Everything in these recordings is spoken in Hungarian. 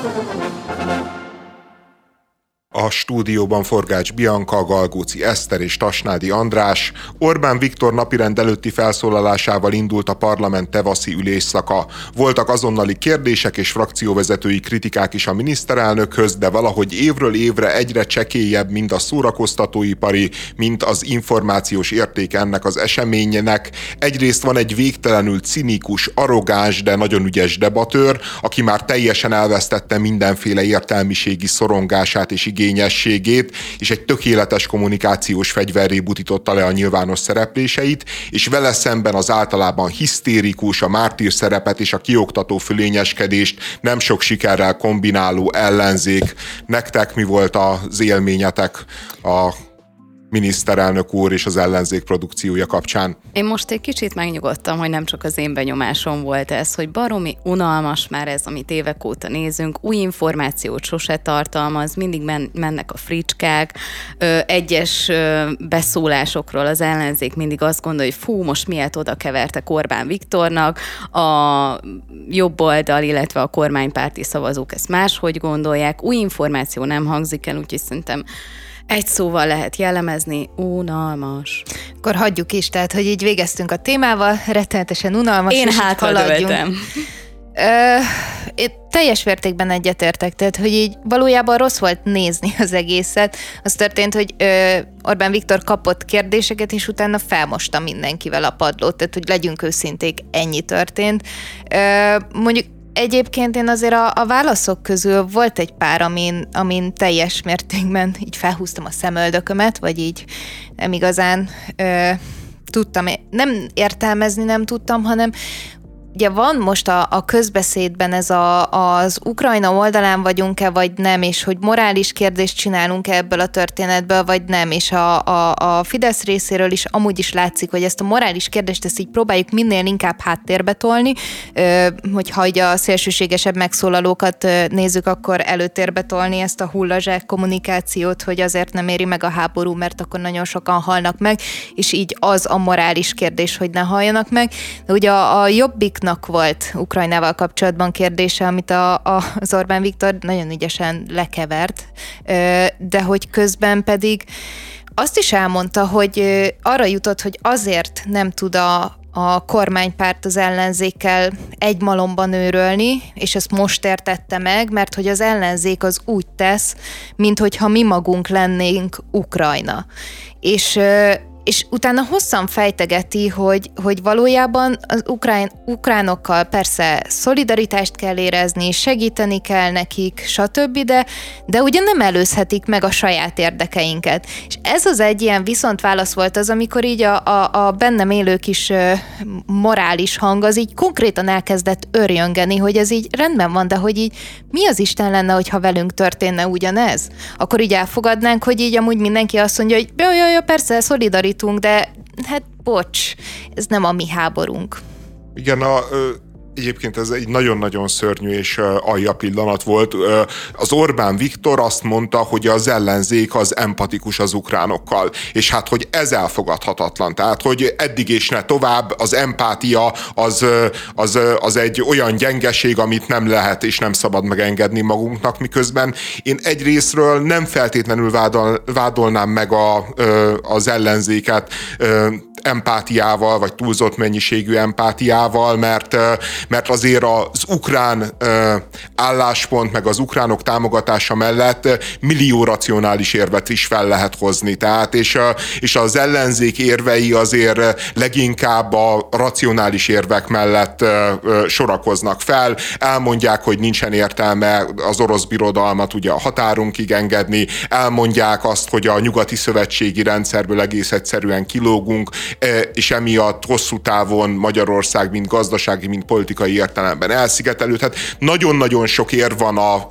Thank you. A stúdióban Forgács Bianca, Galgóci Eszter és Tasnádi András. Orbán Viktor napirend előtti felszólalásával indult a parlament tevaszi ülésszaka. Voltak azonnali kérdések és frakcióvezetői kritikák is a miniszterelnökhöz, de valahogy évről évre egyre csekélyebb mind a szórakoztatóipari, mint az információs érték ennek az eseménynek. Egyrészt van egy végtelenül cinikus, arrogáns, de nagyon ügyes debatőr, aki már teljesen elvesztette mindenféle értelmiségi szorongását és igény igényességét, és egy tökéletes kommunikációs fegyverré butította le a nyilvános szerepléseit, és vele szemben az általában hisztérikus, a mártír szerepet és a kioktató fölényeskedést nem sok sikerrel kombináló ellenzék. Nektek mi volt az élményetek a miniszterelnök úr és az ellenzék produkciója kapcsán. Én most egy kicsit megnyugodtam, hogy nem csak az én benyomásom volt ez, hogy baromi unalmas már ez, amit évek óta nézünk, új információt sose tartalmaz, mindig men- mennek a fricskák, ö, egyes ö, beszólásokról az ellenzék mindig azt gondolja, hogy fú, most miért oda kevertek Orbán Viktornak, a jobb oldal, illetve a kormánypárti szavazók ezt máshogy gondolják, új információ nem hangzik el, úgyhogy szerintem egy szóval lehet jellemezni, unalmas. Akkor hagyjuk is, tehát, hogy így végeztünk a témával, rettenetesen unalmas. Én hátradőltem. én teljes mértékben egyetértek, tehát hogy így valójában rossz volt nézni az egészet. Az történt, hogy ö, Orbán Viktor kapott kérdéseket, és utána felmosta mindenkivel a padlót, tehát hogy legyünk őszinték, ennyi történt. Ö, mondjuk Egyébként én azért a, a válaszok közül volt egy pár, amin, amin teljes mértékben így felhúztam a szemöldökömet, vagy így nem igazán ö, tudtam, nem értelmezni nem tudtam, hanem ugye van most a, a közbeszédben ez a, az Ukrajna oldalán vagyunk-e, vagy nem, és hogy morális kérdést csinálunk-e ebből a történetből, vagy nem, és a, a, a Fidesz részéről is amúgy is látszik, hogy ezt a morális kérdést ezt így próbáljuk minél inkább háttérbe tolni, hogyha így a szélsőségesebb megszólalókat nézzük, akkor előtérbe tolni ezt a hullazsák kommunikációt, hogy azért nem éri meg a háború, mert akkor nagyon sokan halnak meg, és így az a morális kérdés, hogy ne halljanak meg. De ugye a, a jobbik Trumpnak volt Ukrajnával kapcsolatban kérdése, amit a, a, az Orbán Viktor nagyon ügyesen lekevert, de hogy közben pedig azt is elmondta, hogy arra jutott, hogy azért nem tud a, a kormánypárt az ellenzékkel egy malomban őrölni, és ezt most értette meg, mert hogy az ellenzék az úgy tesz, mint mi magunk lennénk Ukrajna. És és utána hosszan fejtegeti, hogy, hogy valójában az ukrán, ukránokkal persze szolidaritást kell érezni, segíteni kell nekik, stb., de, de ugye nem előzhetik meg a saját érdekeinket. És ez az egy ilyen viszont válasz volt az, amikor így a, a, a bennem élő kis morális hang az így konkrétan elkezdett örjöngeni, hogy ez így rendben van, de hogy így mi az Isten lenne, hogyha velünk történne ugyanez? Akkor így elfogadnánk, hogy így amúgy mindenki azt mondja, hogy jó, jó, jó, persze, szolidarit állítunk, de hát bocs, ez nem a mi háborunk. Igen, a, Egyébként ez egy nagyon-nagyon szörnyű és alja pillanat volt. Az Orbán Viktor azt mondta, hogy az ellenzék az empatikus az ukránokkal, és hát, hogy ez elfogadhatatlan. Tehát, hogy eddig és ne tovább, az empátia az, az, az egy olyan gyengeség, amit nem lehet és nem szabad megengedni magunknak, miközben én egyrésztről nem feltétlenül vádol, vádolnám meg a, az ellenzéket empátiával, vagy túlzott mennyiségű empátiával, mert, mert azért az ukrán álláspont, meg az ukránok támogatása mellett millió racionális érvet is fel lehet hozni. Tehát, és, és az ellenzék érvei azért leginkább a racionális érvek mellett sorakoznak fel, elmondják, hogy nincsen értelme az orosz birodalmat ugye a határunkig engedni, elmondják azt, hogy a nyugati szövetségi rendszerből egész egyszerűen kilógunk, és emiatt hosszú távon Magyarország, mint gazdasági, mint politikai értelemben elszigetelődhet. Nagyon-nagyon sok ér van a,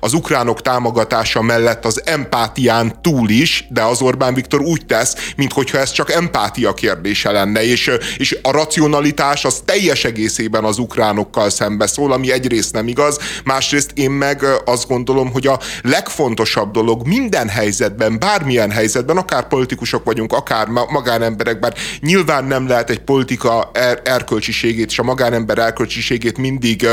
az ukránok támogatása mellett az empátián túl is, de az Orbán Viktor úgy tesz, mintha ez csak empátia kérdése lenne, és, és a racionalitás az teljes egészében az ukránokkal szembe szól, ami egyrészt nem igaz, másrészt én meg azt gondolom, hogy a legfontosabb dolog minden helyzetben, bármilyen helyzetben, akár politikusok vagyunk, akár magánemberek, bár nyilván nem lehet egy politika er- erkölcsiségét és a magánember erkölcsiségét mindig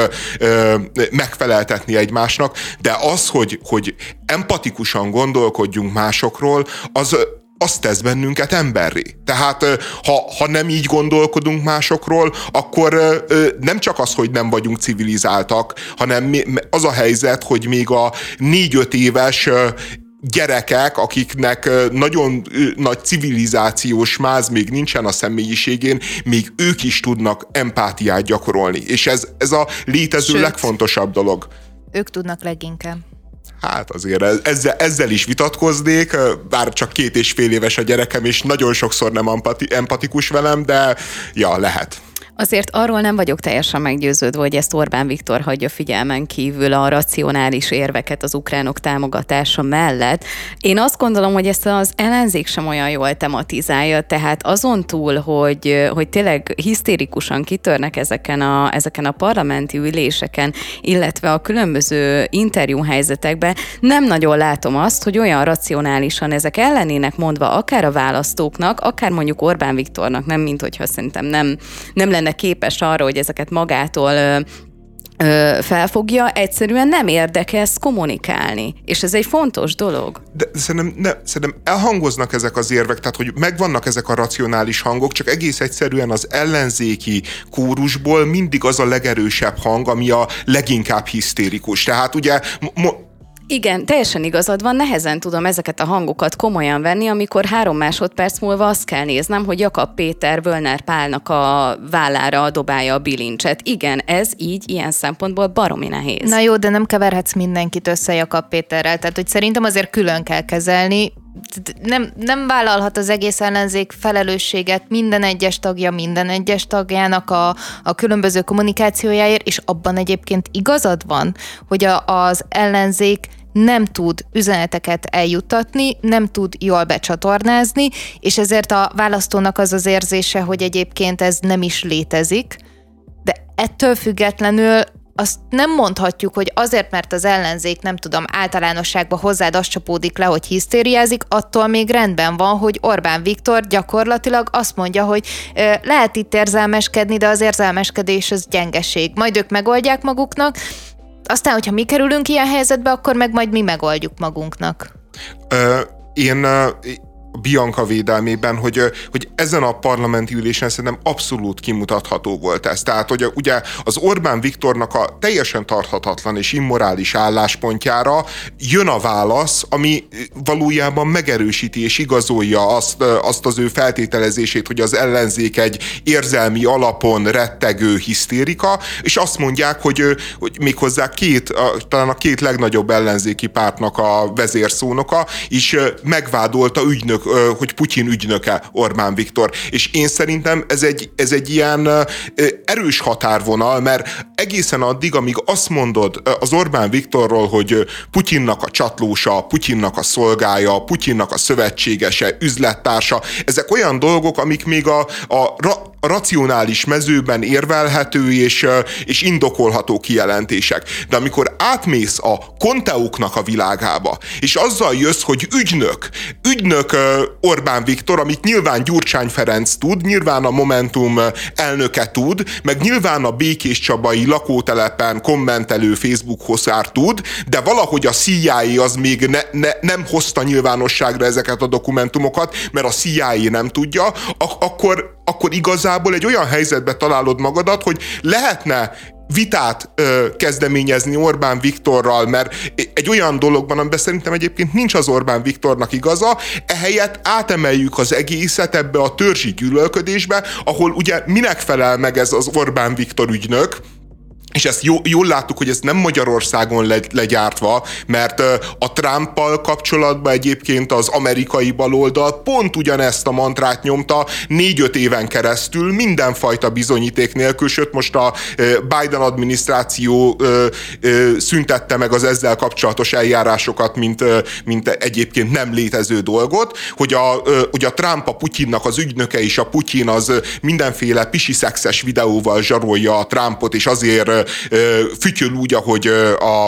megfeleltetni egymásnak, de az, hogy, hogy empatikusan gondolkodjunk másokról, az azt tesz bennünket emberré. Tehát ha, ha nem így gondolkodunk másokról, akkor nem csak az, hogy nem vagyunk civilizáltak, hanem az a helyzet, hogy még a négy-öt éves gyerekek, akiknek nagyon nagy civilizációs máz még nincsen a személyiségén, még ők is tudnak empátiát gyakorolni. És ez, ez a létező Sőt, legfontosabb dolog. Ők tudnak leginkább. Hát azért ezzel, ezzel is vitatkoznék, bár csak két és fél éves a gyerekem, és nagyon sokszor nem empati, empatikus velem, de ja, lehet. Azért arról nem vagyok teljesen meggyőződve, hogy ezt Orbán Viktor hagyja figyelmen kívül a racionális érveket az ukránok támogatása mellett. Én azt gondolom, hogy ezt az ellenzék sem olyan jól tematizálja, tehát azon túl, hogy, hogy tényleg hisztérikusan kitörnek ezeken a, ezeken a parlamenti üléseken, illetve a különböző interjúhelyzetekben, nem nagyon látom azt, hogy olyan racionálisan ezek ellenének mondva akár a választóknak, akár mondjuk Orbán Viktornak, nem mint hogyha szerintem nem, nem lenne lenne képes arra, hogy ezeket magától felfogja, egyszerűen nem érdekes kommunikálni. És ez egy fontos dolog. De szerintem, ne, szerintem elhangoznak ezek az érvek, tehát hogy megvannak ezek a racionális hangok, csak egész egyszerűen az ellenzéki kórusból mindig az a legerősebb hang, ami a leginkább hisztérikus. Tehát ugye mo- igen, teljesen igazad van, nehezen tudom ezeket a hangokat komolyan venni, amikor három másodperc múlva azt kell néznem, hogy Jakab Péter Völner Pálnak a vállára dobálja a bilincset. Igen, ez így, ilyen szempontból baromi nehéz. Na jó, de nem keverhetsz mindenkit össze Jakab Péterrel, tehát hogy szerintem azért külön kell kezelni, nem, nem vállalhat az egész ellenzék felelősséget minden egyes tagja, minden egyes tagjának a, a különböző kommunikációjáért, és abban egyébként igazad van, hogy a, az ellenzék nem tud üzeneteket eljuttatni, nem tud jól becsatornázni, és ezért a választónak az az érzése, hogy egyébként ez nem is létezik, de ettől függetlenül azt nem mondhatjuk, hogy azért, mert az ellenzék, nem tudom, általánosságban hozzád azt csapódik le, hogy hisztériázik, attól még rendben van, hogy Orbán Viktor gyakorlatilag azt mondja, hogy ö, lehet itt érzelmeskedni, de az érzelmeskedés az gyengeség. Majd ők megoldják maguknak, aztán, hogyha mi kerülünk ilyen helyzetbe, akkor meg majd mi megoldjuk magunknak. Ö, én Bianca védelmében, hogy, hogy ezen a parlamenti ülésen szerintem abszolút kimutatható volt ez. Tehát, hogy ugye az Orbán Viktornak a teljesen tarthatatlan és immorális álláspontjára jön a válasz, ami valójában megerősíti és igazolja azt, azt az ő feltételezését, hogy az ellenzék egy érzelmi alapon rettegő hisztérika, és azt mondják, hogy, hogy méghozzá két, talán a két legnagyobb ellenzéki pártnak a vezérszónoka is megvádolta ügynök hogy Putyin ügynöke Orbán Viktor. És én szerintem ez egy, ez egy ilyen erős határvonal, mert egészen addig, amíg azt mondod az Orbán Viktorról, hogy Putyinnak a csatlósa, Putyinnak a szolgája, Putyinnak a szövetségese, üzlettársa, ezek olyan dolgok, amik még a, a racionális mezőben érvelhető és, és indokolható kijelentések. De amikor átmész a konteuknak a világába, és azzal jössz, hogy ügynök, ügynök Orbán Viktor, amit nyilván Gyurcsány Ferenc tud, nyilván a Momentum elnöke tud, meg nyilván a Békés Csabai lakótelepen kommentelő Facebook hosszár tud, de valahogy a CIA az még ne, ne, nem hozta nyilvánosságra ezeket a dokumentumokat, mert a CIA nem tudja, ak- akkor, akkor igazából egy olyan helyzetbe találod magadat, hogy lehetne vitát ö, kezdeményezni Orbán Viktorral, mert egy olyan dologban, amiben szerintem egyébként nincs az Orbán Viktornak igaza, ehelyett átemeljük az egészet ebbe a törzsi gyűlölködésbe, ahol ugye minek felel meg ez az Orbán Viktor ügynök, és ezt jó, jól láttuk, hogy ez nem Magyarországon le, legyártva, mert a Trumpal kapcsolatban egyébként az amerikai baloldal pont ugyanezt a mantrát nyomta négy-öt éven keresztül, mindenfajta bizonyíték nélkül, sőt most a Biden adminisztráció szüntette meg az ezzel kapcsolatos eljárásokat, mint, mint egyébként nem létező dolgot, hogy a, hogy a Trump a Putyinnak az ügynöke és a Putyin az mindenféle pisi szexes videóval zsarolja a Trumpot, és azért fütyöl úgy, ahogy a,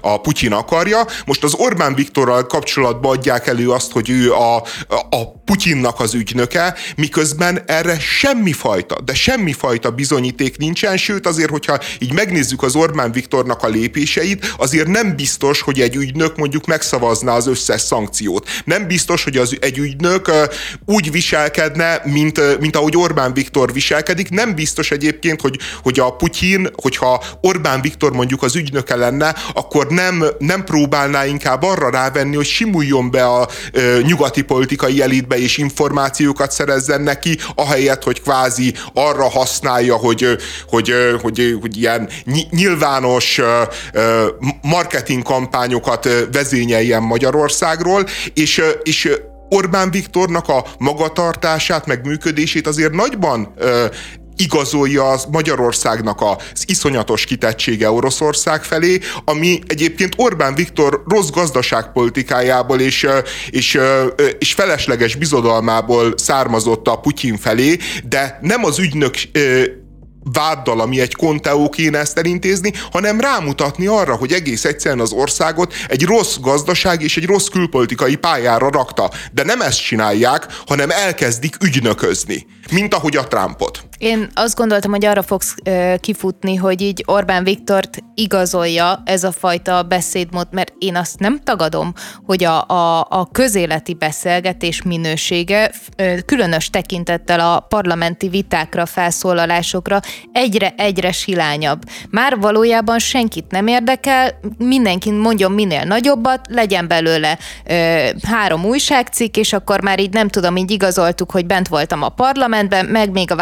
a Putyin akarja. Most az Orbán Viktorral kapcsolatban adják elő azt, hogy ő a, a Putyinnak az ügynöke, miközben erre semmifajta, de semmifajta bizonyíték nincsen, sőt azért, hogyha így megnézzük az Orbán Viktornak a lépéseit, azért nem biztos, hogy egy ügynök mondjuk megszavazná az összes szankciót. Nem biztos, hogy az egy ügynök úgy viselkedne, mint, mint ahogy Orbán Viktor viselkedik. Nem biztos egyébként, hogy, hogy a Putyin, hogyha Orbán Viktor mondjuk az ügynöke lenne, akkor nem, nem próbálná inkább arra rávenni, hogy simuljon be a ö, nyugati politikai elitbe és információkat szerezzen neki, ahelyett, hogy kvázi arra használja, hogy, hogy, hogy, hogy ilyen nyilvános marketing kampányokat vezényeljen Magyarországról, és, és Orbán Viktornak a magatartását, meg működését azért nagyban igazolja az Magyarországnak az iszonyatos kitettsége Oroszország felé, ami egyébként Orbán Viktor rossz gazdaságpolitikájából és, és, és felesleges bizodalmából származott a Putyin felé, de nem az ügynök váddal, ami egy konteó kéne ezt elintézni, hanem rámutatni arra, hogy egész egyszerűen az országot egy rossz gazdaság és egy rossz külpolitikai pályára rakta. De nem ezt csinálják, hanem elkezdik ügynöközni, mint ahogy a Trumpot. Én azt gondoltam, hogy arra fogsz ö, kifutni, hogy így Orbán Viktort igazolja ez a fajta beszédmód, mert én azt nem tagadom, hogy a, a, a közéleti beszélgetés minősége ö, különös tekintettel a parlamenti vitákra, felszólalásokra egyre-egyre silányabb. Már valójában senkit nem érdekel, mindenki mondjon minél nagyobbat, legyen belőle ö, három újságcikk, és akkor már így nem tudom, így igazoltuk, hogy bent voltam a parlamentben, meg még a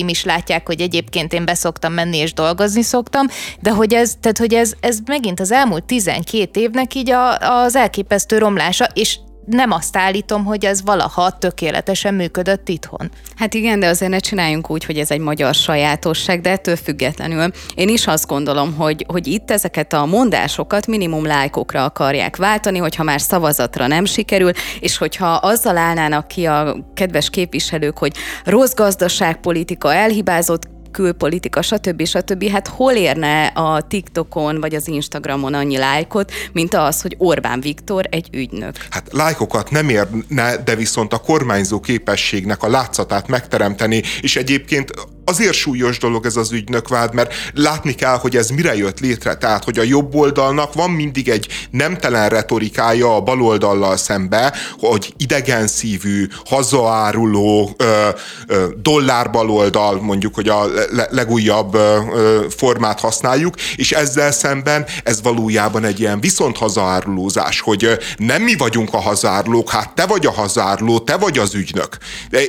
választóim is látják, hogy egyébként én beszoktam menni és dolgozni szoktam, de hogy ez, tehát hogy ez, ez megint az elmúlt 12 évnek így a, az elképesztő romlása, és nem azt állítom, hogy ez valaha tökéletesen működött itthon. Hát igen, de azért ne csináljunk úgy, hogy ez egy magyar sajátosság, de ettől függetlenül én is azt gondolom, hogy, hogy itt ezeket a mondásokat minimum lájkokra akarják váltani, hogyha már szavazatra nem sikerül, és hogyha azzal állnának ki a kedves képviselők, hogy rossz gazdaságpolitika, elhibázott külpolitika, stb. stb. Hát hol érne a TikTokon vagy az Instagramon annyi lájkot, mint az, hogy Orbán Viktor egy ügynök? Hát lájkokat nem érne, de viszont a kormányzó képességnek a látszatát megteremteni, és egyébként azért súlyos dolog ez az ügynökvád, mert látni kell, hogy ez mire jött létre. Tehát, hogy a jobb oldalnak van mindig egy nemtelen retorikája a baloldallal szembe, hogy idegenszívű, hazaáruló, ö, ö, dollárbaloldal, mondjuk, hogy a le- legújabb ö, formát használjuk, és ezzel szemben ez valójában egy ilyen viszont hazaárulózás, hogy nem mi vagyunk a hazárlók, hát te vagy a hazárló, te vagy az ügynök.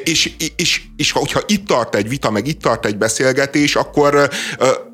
És, és, és hogyha itt tart egy vita, meg itt tart tart egy beszélgetés, akkor ak-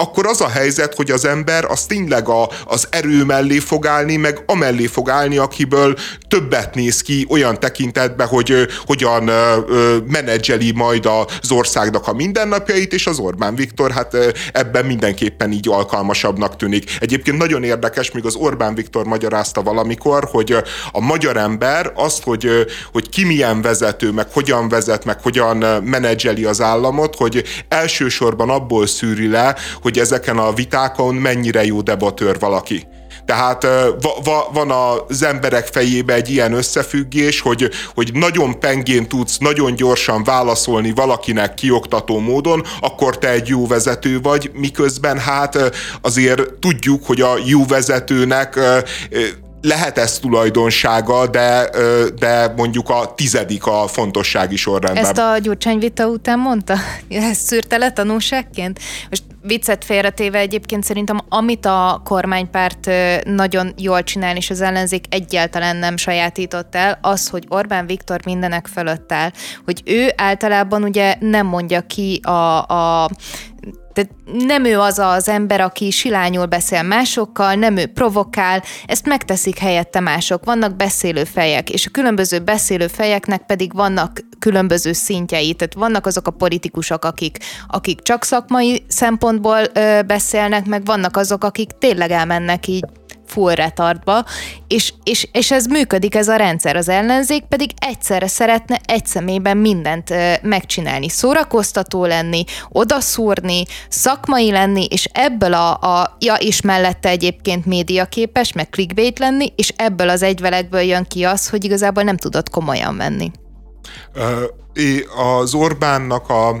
akkor az a helyzet, hogy az ember az tényleg a, az erő mellé fog állni, meg amellé fog állni, akiből többet néz ki olyan tekintetben, hogy hogyan ö, menedzseli majd az országnak a mindennapjait, és az Orbán Viktor hát ebben mindenképpen így alkalmasabbnak tűnik. Egyébként nagyon érdekes, még az Orbán Viktor magyarázta valamikor, hogy a magyar ember azt, hogy, hogy ki milyen vezető, meg hogyan vezet, meg hogyan menedzseli az államot, hogy elsősorban abból szűri le, hogy ezeken a vitákon mennyire jó debatőr valaki. Tehát va, va, van az emberek fejébe egy ilyen összefüggés, hogy, hogy nagyon pengén tudsz nagyon gyorsan válaszolni valakinek kioktató módon, akkor te egy jó vezető vagy, miközben hát azért tudjuk, hogy a jó vezetőnek lehet ez tulajdonsága, de, de mondjuk a tizedik a fontossági sorrendben. Ezt a Gyurcsány vita után mondta? Ezt szűrte le tanulságként? Most viccet félretéve egyébként szerintem, amit a kormánypárt nagyon jól csinál, és az ellenzék egyáltalán nem sajátított el, az, hogy Orbán Viktor mindenek fölött áll, hogy ő általában ugye nem mondja ki a, a tehát nem ő az az ember, aki silányul beszél másokkal, nem ő provokál, ezt megteszik helyette mások. Vannak beszélő fejek, és a különböző beszélő fejeknek pedig vannak különböző szintjei. Tehát vannak azok a politikusok, akik, akik csak szakmai szempontból ö, beszélnek, meg vannak azok, akik tényleg elmennek így full retardba, és, és, és ez működik, ez a rendszer. Az ellenzék pedig egyszerre szeretne egy személyben mindent megcsinálni, szórakoztató lenni, odaszúrni, szakmai lenni, és ebből a, a ja, és mellette egyébként médiaképes, meg clickbait lenni, és ebből az egyvelekből jön ki az, hogy igazából nem tudod komolyan venni. Az Orbánnak a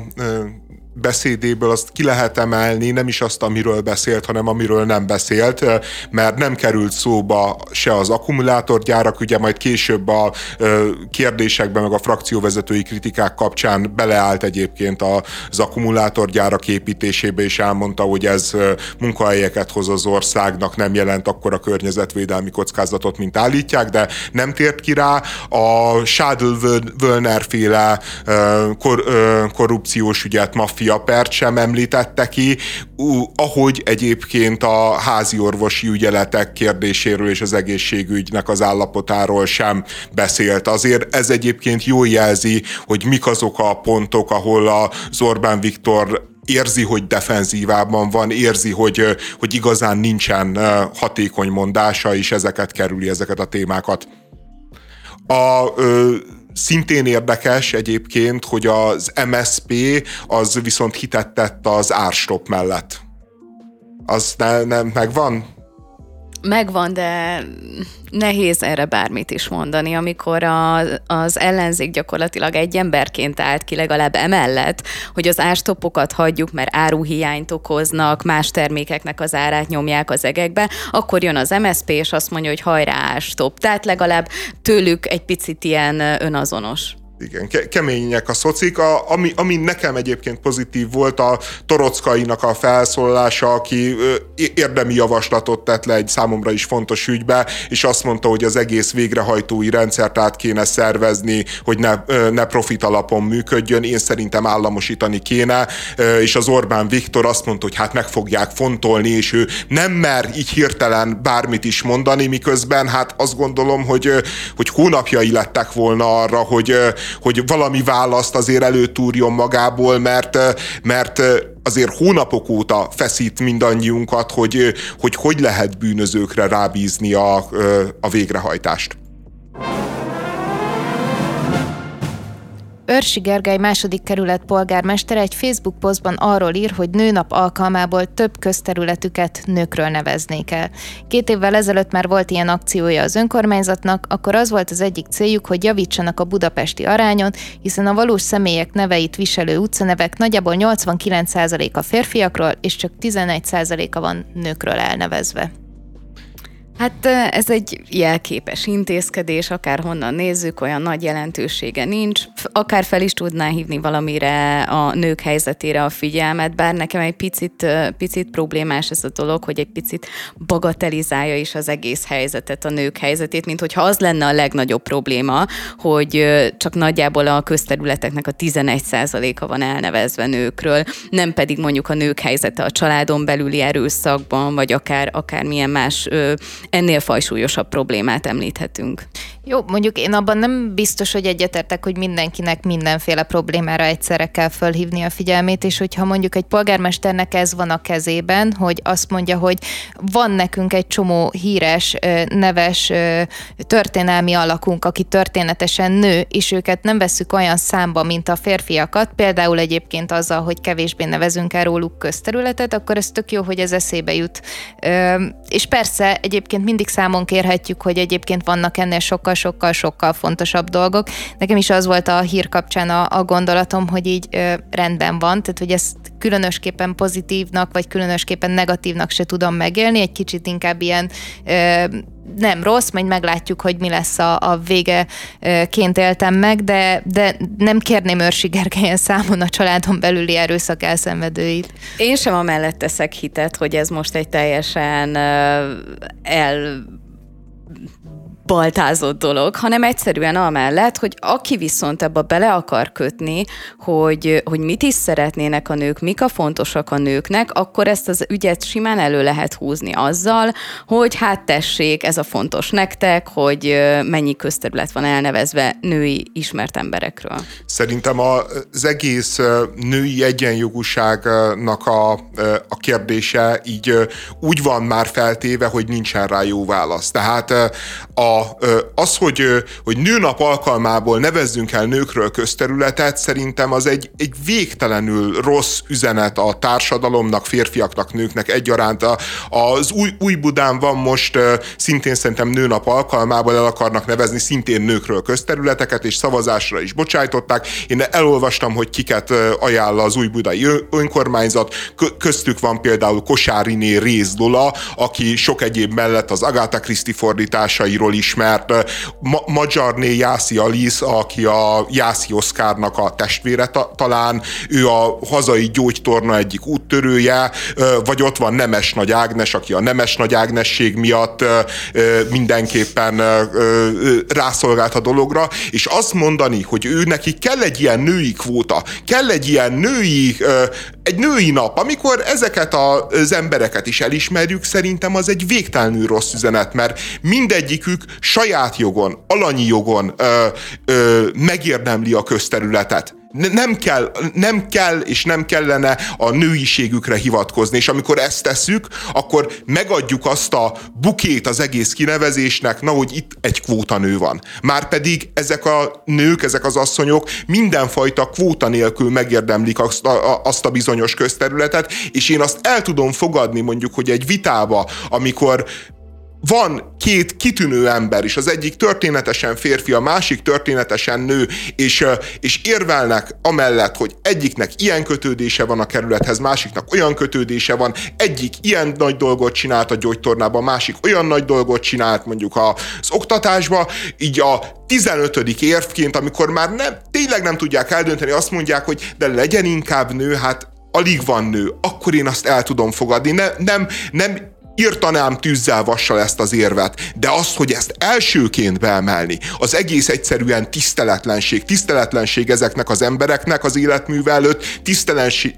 beszédéből azt ki lehet emelni, nem is azt, amiről beszélt, hanem amiről nem beszélt, mert nem került szóba se az akkumulátorgyárak, ugye majd később a kérdésekben, meg a frakcióvezetői kritikák kapcsán beleállt egyébként az akkumulátorgyárak építésébe, és elmondta, hogy ez munkahelyeket hoz az országnak, nem jelent a környezetvédelmi kockázatot, mint állítják, de nem tért ki rá. A Schadl-Wölner féle kor, korrupciós ügyet, maffia pert sem említette ki, ahogy egyébként a házi orvosi ügyeletek kérdéséről és az egészségügynek az állapotáról sem beszélt. Azért ez egyébként jól jelzi, hogy mik azok a pontok, ahol az Orbán Viktor érzi, hogy defenzívában van, érzi, hogy, hogy igazán nincsen hatékony mondása, és ezeket kerüli, ezeket a témákat. A ö, Szintén érdekes egyébként, hogy az MSP az viszont hitet tett az árstop mellett. Az ne, nem megvan? Megvan, de nehéz erre bármit is mondani, amikor a, az ellenzék gyakorlatilag egy emberként állt ki legalább emellett, hogy az ástopokat hagyjuk, mert áruhiányt okoznak, más termékeknek az árát nyomják az egekbe, akkor jön az MSP, és azt mondja, hogy hajrá ástop. Tehát legalább tőlük egy picit ilyen önazonos igen, ke- kemények a szocik. A, ami, ami nekem egyébként pozitív volt a Torockainak a felszólalása, aki érdemi javaslatot tett le egy számomra is fontos ügybe, és azt mondta, hogy az egész végrehajtói rendszert át kéne szervezni, hogy ne, ne profit alapon működjön. Én szerintem államosítani kéne, és az Orbán Viktor azt mondta, hogy hát meg fogják fontolni, és ő nem mer így hirtelen bármit is mondani, miközben hát azt gondolom, hogy, hogy hónapjai lettek volna arra, hogy hogy valami választ azért előtúrjon magából, mert, mert azért hónapok óta feszít mindannyiunkat, hogy hogy, hogy lehet bűnözőkre rábízni a, a végrehajtást. Örsi Gergely második kerület polgármestere egy Facebook posztban arról ír, hogy nőnap alkalmából több közterületüket nőkről neveznék el. Két évvel ezelőtt már volt ilyen akciója az önkormányzatnak, akkor az volt az egyik céljuk, hogy javítsanak a budapesti arányon, hiszen a valós személyek neveit viselő utcanevek nagyjából 89% a férfiakról, és csak 11%-a van nőkről elnevezve. Hát ez egy jelképes intézkedés, akár honnan nézzük, olyan nagy jelentősége nincs. Akár fel is tudná hívni valamire a nők helyzetére a figyelmet, bár nekem egy picit, picit problémás ez a dolog, hogy egy picit bagatelizálja is az egész helyzetet, a nők helyzetét, mint hogyha az lenne a legnagyobb probléma, hogy csak nagyjából a közterületeknek a 11%-a van elnevezve nőkről, nem pedig mondjuk a nők helyzete a családon belüli erőszakban, vagy akár, akár milyen más ennél fajsúlyosabb problémát említhetünk. Jó, mondjuk én abban nem biztos, hogy egyetértek, hogy mindenkinek mindenféle problémára egyszerre kell fölhívni a figyelmét, és hogyha mondjuk egy polgármesternek ez van a kezében, hogy azt mondja, hogy van nekünk egy csomó híres, neves történelmi alakunk, aki történetesen nő, és őket nem veszük olyan számba, mint a férfiakat, például egyébként azzal, hogy kevésbé nevezünk el róluk közterületet, akkor ez tök jó, hogy ez eszébe jut. És persze egyébként mindig számon kérhetjük, hogy egyébként vannak ennél sokkal sokkal-sokkal fontosabb dolgok. Nekem is az volt a hír kapcsán a, a gondolatom, hogy így ö, rendben van, tehát hogy ezt különösképpen pozitívnak, vagy különösképpen negatívnak se tudom megélni, egy kicsit inkább ilyen ö, nem rossz, majd meglátjuk, hogy mi lesz a, a végeként éltem meg, de, de nem kérném Őrsi Gergelyen számon a családon belüli erőszak elszenvedőit. Én sem amellett teszek hitet, hogy ez most egy teljesen el baltázott dolog, hanem egyszerűen amellett, hogy aki viszont ebbe bele akar kötni, hogy, hogy mit is szeretnének a nők, mik a fontosak a nőknek, akkor ezt az ügyet simán elő lehet húzni azzal, hogy hát tessék, ez a fontos nektek, hogy mennyi közterület van elnevezve női ismert emberekről. Szerintem az egész női egyenjogúságnak a, a kérdése így úgy van már feltéve, hogy nincsen rá jó válasz. Tehát a, az, hogy, hogy nőnap alkalmából nevezzünk el nőkről közterületet, szerintem az egy, egy végtelenül rossz üzenet a társadalomnak, férfiaknak, nőknek egyaránt. Az új, új Budán van most szintén szerintem nőnap alkalmából el akarnak nevezni szintén nőkről közterületeket, és szavazásra is bocsájtották. Én elolvastam, hogy kiket ajánl az új budai önkormányzat. Köztük van például Kosáriné Réz Lola, aki sok egyéb mellett az Agatha Christie fordításairól ismert, Ma- Magyarné Jászi Alice, aki a Jászi Oszkárnak a testvére ta- talán, ő a hazai gyógytorna egyik úttörője, vagy ott van Nemes Nagy Ágnes, aki a Nemes Nagy Ágnesség miatt mindenképpen rászolgált a dologra, és azt mondani, hogy ő neki kell egy ilyen női kvóta, kell egy ilyen női, egy női nap, amikor ezeket az embereket is elismerjük, szerintem az egy végtelenül rossz üzenet, mert mindegyikük saját jogon, alanyi jogon ö, ö, megérdemli a közterületet nem kell, nem kell és nem kellene a nőiségükre hivatkozni, és amikor ezt tesszük, akkor megadjuk azt a bukét az egész kinevezésnek, na, hogy itt egy kvóta nő van. Márpedig ezek a nők, ezek az asszonyok mindenfajta kvóta nélkül megérdemlik azt a, azt a bizonyos közterületet, és én azt el tudom fogadni mondjuk, hogy egy vitába, amikor van két kitűnő ember is, az egyik történetesen férfi, a másik történetesen nő, és, és érvelnek amellett, hogy egyiknek ilyen kötődése van a kerülethez, másiknak olyan kötődése van, egyik ilyen nagy dolgot csinált a gyógytornában, másik olyan nagy dolgot csinált mondjuk az oktatásba, így a 15. érvként, amikor már nem, tényleg nem tudják eldönteni, azt mondják, hogy de legyen inkább nő, hát alig van nő, akkor én azt el tudom fogadni. Ne, nem, nem írtanám tűzzel vassal ezt az érvet, de azt, hogy ezt elsőként beemelni, az egész egyszerűen tiszteletlenség. Tiszteletlenség ezeknek az embereknek az életműve előtt,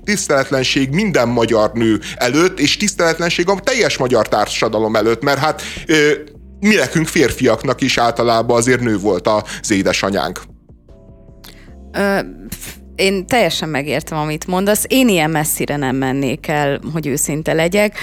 tiszteletlenség minden magyar nő előtt, és tiszteletlenség a teljes magyar társadalom előtt, mert hát ö, mi nekünk férfiaknak is általában azért nő volt az édesanyánk. Ö, én teljesen megértem, amit mondasz. Én ilyen messzire nem mennék el, hogy őszinte legyek.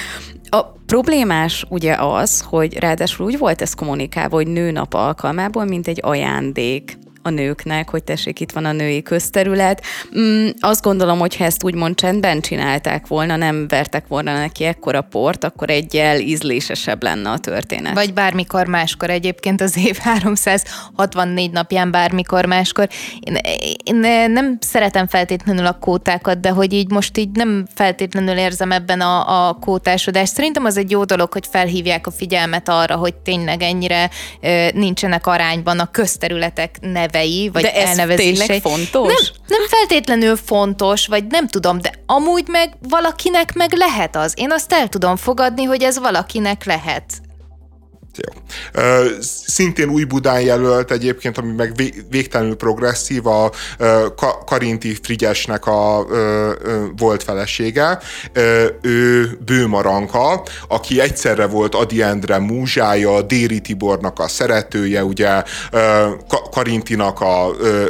Problémás ugye az, hogy ráadásul úgy volt ez kommunikálva, hogy nőnap alkalmából, mint egy ajándék a nőknek, hogy tessék, itt van a női közterület. Mm, azt gondolom, hogy ha ezt úgymond csendben csinálták volna, nem vertek volna neki ekkora port, akkor egyel ízlésesebb lenne a történet. Vagy bármikor máskor egyébként az év 364 napján bármikor máskor. Én, én nem szeretem feltétlenül a kótákat, de hogy így most így nem feltétlenül érzem ebben a, a kótásodást. Szerintem az egy jó dolog, hogy felhívják a figyelmet arra, hogy tényleg ennyire ö, nincsenek arányban a közterületek neve nevei, vagy de ez elnevezései. fontos? Nem, nem feltétlenül fontos, vagy nem tudom, de amúgy meg valakinek meg lehet az. Én azt el tudom fogadni, hogy ez valakinek lehet. Jó. Szintén új Budán jelölt egyébként, ami meg végtelenül progresszív, a Karinti Frigyesnek a volt felesége. Ő Bőmaranka, aki egyszerre volt Adi Endre múzsája, Déri Tibornak a szeretője, ugye Karintinak a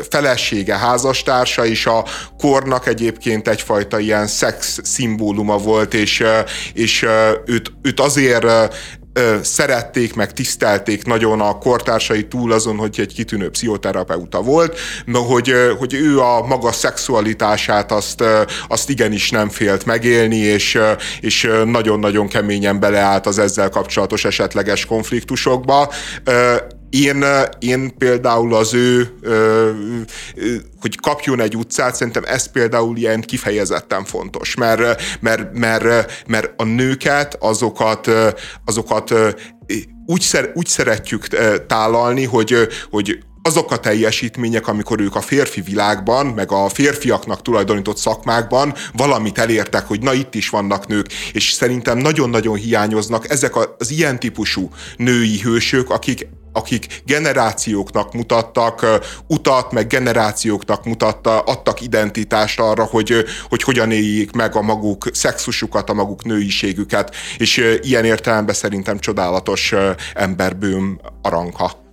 felesége, házastársa, és a kornak egyébként egyfajta ilyen szex szimbóluma volt, és, és őt, őt azért szerették, meg tisztelték nagyon a kortársai túl azon, hogy egy kitűnő pszichoterapeuta volt, hogy, hogy ő a maga szexualitását azt, azt igenis nem félt megélni, és, és nagyon-nagyon keményen beleállt az ezzel kapcsolatos esetleges konfliktusokba. Én, én például az ő, hogy kapjon egy utcát, szerintem ez például ilyen kifejezetten fontos, mert, mert, mert, mert a nőket, azokat, azokat úgy, szer, úgy szeretjük tálalni, hogy, hogy azok a teljesítmények, amikor ők a férfi világban, meg a férfiaknak tulajdonított szakmákban valamit elértek, hogy na itt is vannak nők, és szerintem nagyon-nagyon hiányoznak ezek az ilyen típusú női hősök, akik akik generációknak mutattak utat, meg generációknak mutatta, adtak identitást arra, hogy, hogy hogyan éljék meg a maguk szexusukat, a maguk nőiségüket, és ilyen értelemben szerintem csodálatos emberbőm aranka.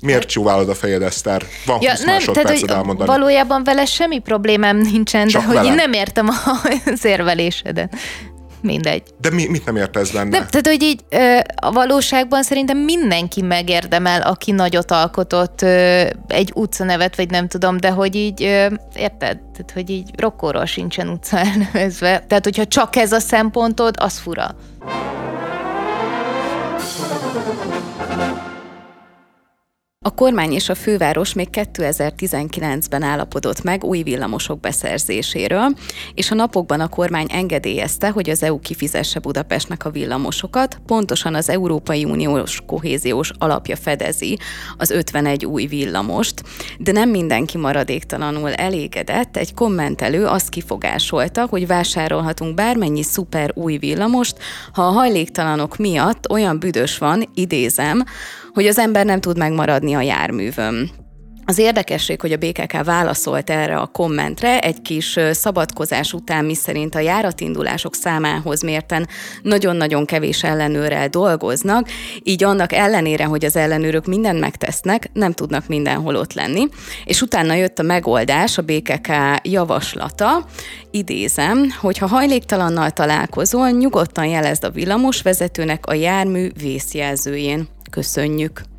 Miért csúválod a fejed, Eszter? Van ja, 20 nem, tehát, hogy elmondani. Valójában vele semmi problémám nincsen, Csak de hogy én nem értem az érvelésedet mindegy. De mi, mit nem érte ez benne? Nem, tehát, hogy így a valóságban szerintem mindenki megérdemel, aki nagyot alkotott egy utcanevet, vagy nem tudom, de hogy így, érted? Tehát, hogy így rokkóról sincsen utca elnevezve. Tehát, hogyha csak ez a szempontod, az fura. A kormány és a főváros még 2019-ben állapodott meg új villamosok beszerzéséről, és a napokban a kormány engedélyezte, hogy az EU kifizesse Budapestnek a villamosokat, pontosan az Európai Uniós kohéziós alapja fedezi az 51 új villamost, de nem mindenki maradéktalanul elégedett. Egy kommentelő azt kifogásolta, hogy vásárolhatunk bármennyi szuper új villamost, ha a hajléktalanok miatt olyan büdös van, idézem, hogy az ember nem tud megmaradni a járművön. Az érdekesség, hogy a BKK válaszolt erre a kommentre egy kis szabadkozás után, miszerint a járatindulások számához mérten nagyon-nagyon kevés ellenőrrel dolgoznak, így annak ellenére, hogy az ellenőrök mindent megtesznek, nem tudnak mindenhol ott lenni. És utána jött a megoldás, a BKK javaslata, idézem, hogy ha hajléktalannal találkozol, nyugodtan jelezd a villamos vezetőnek a jármű vészjelzőjén. Köszönjük!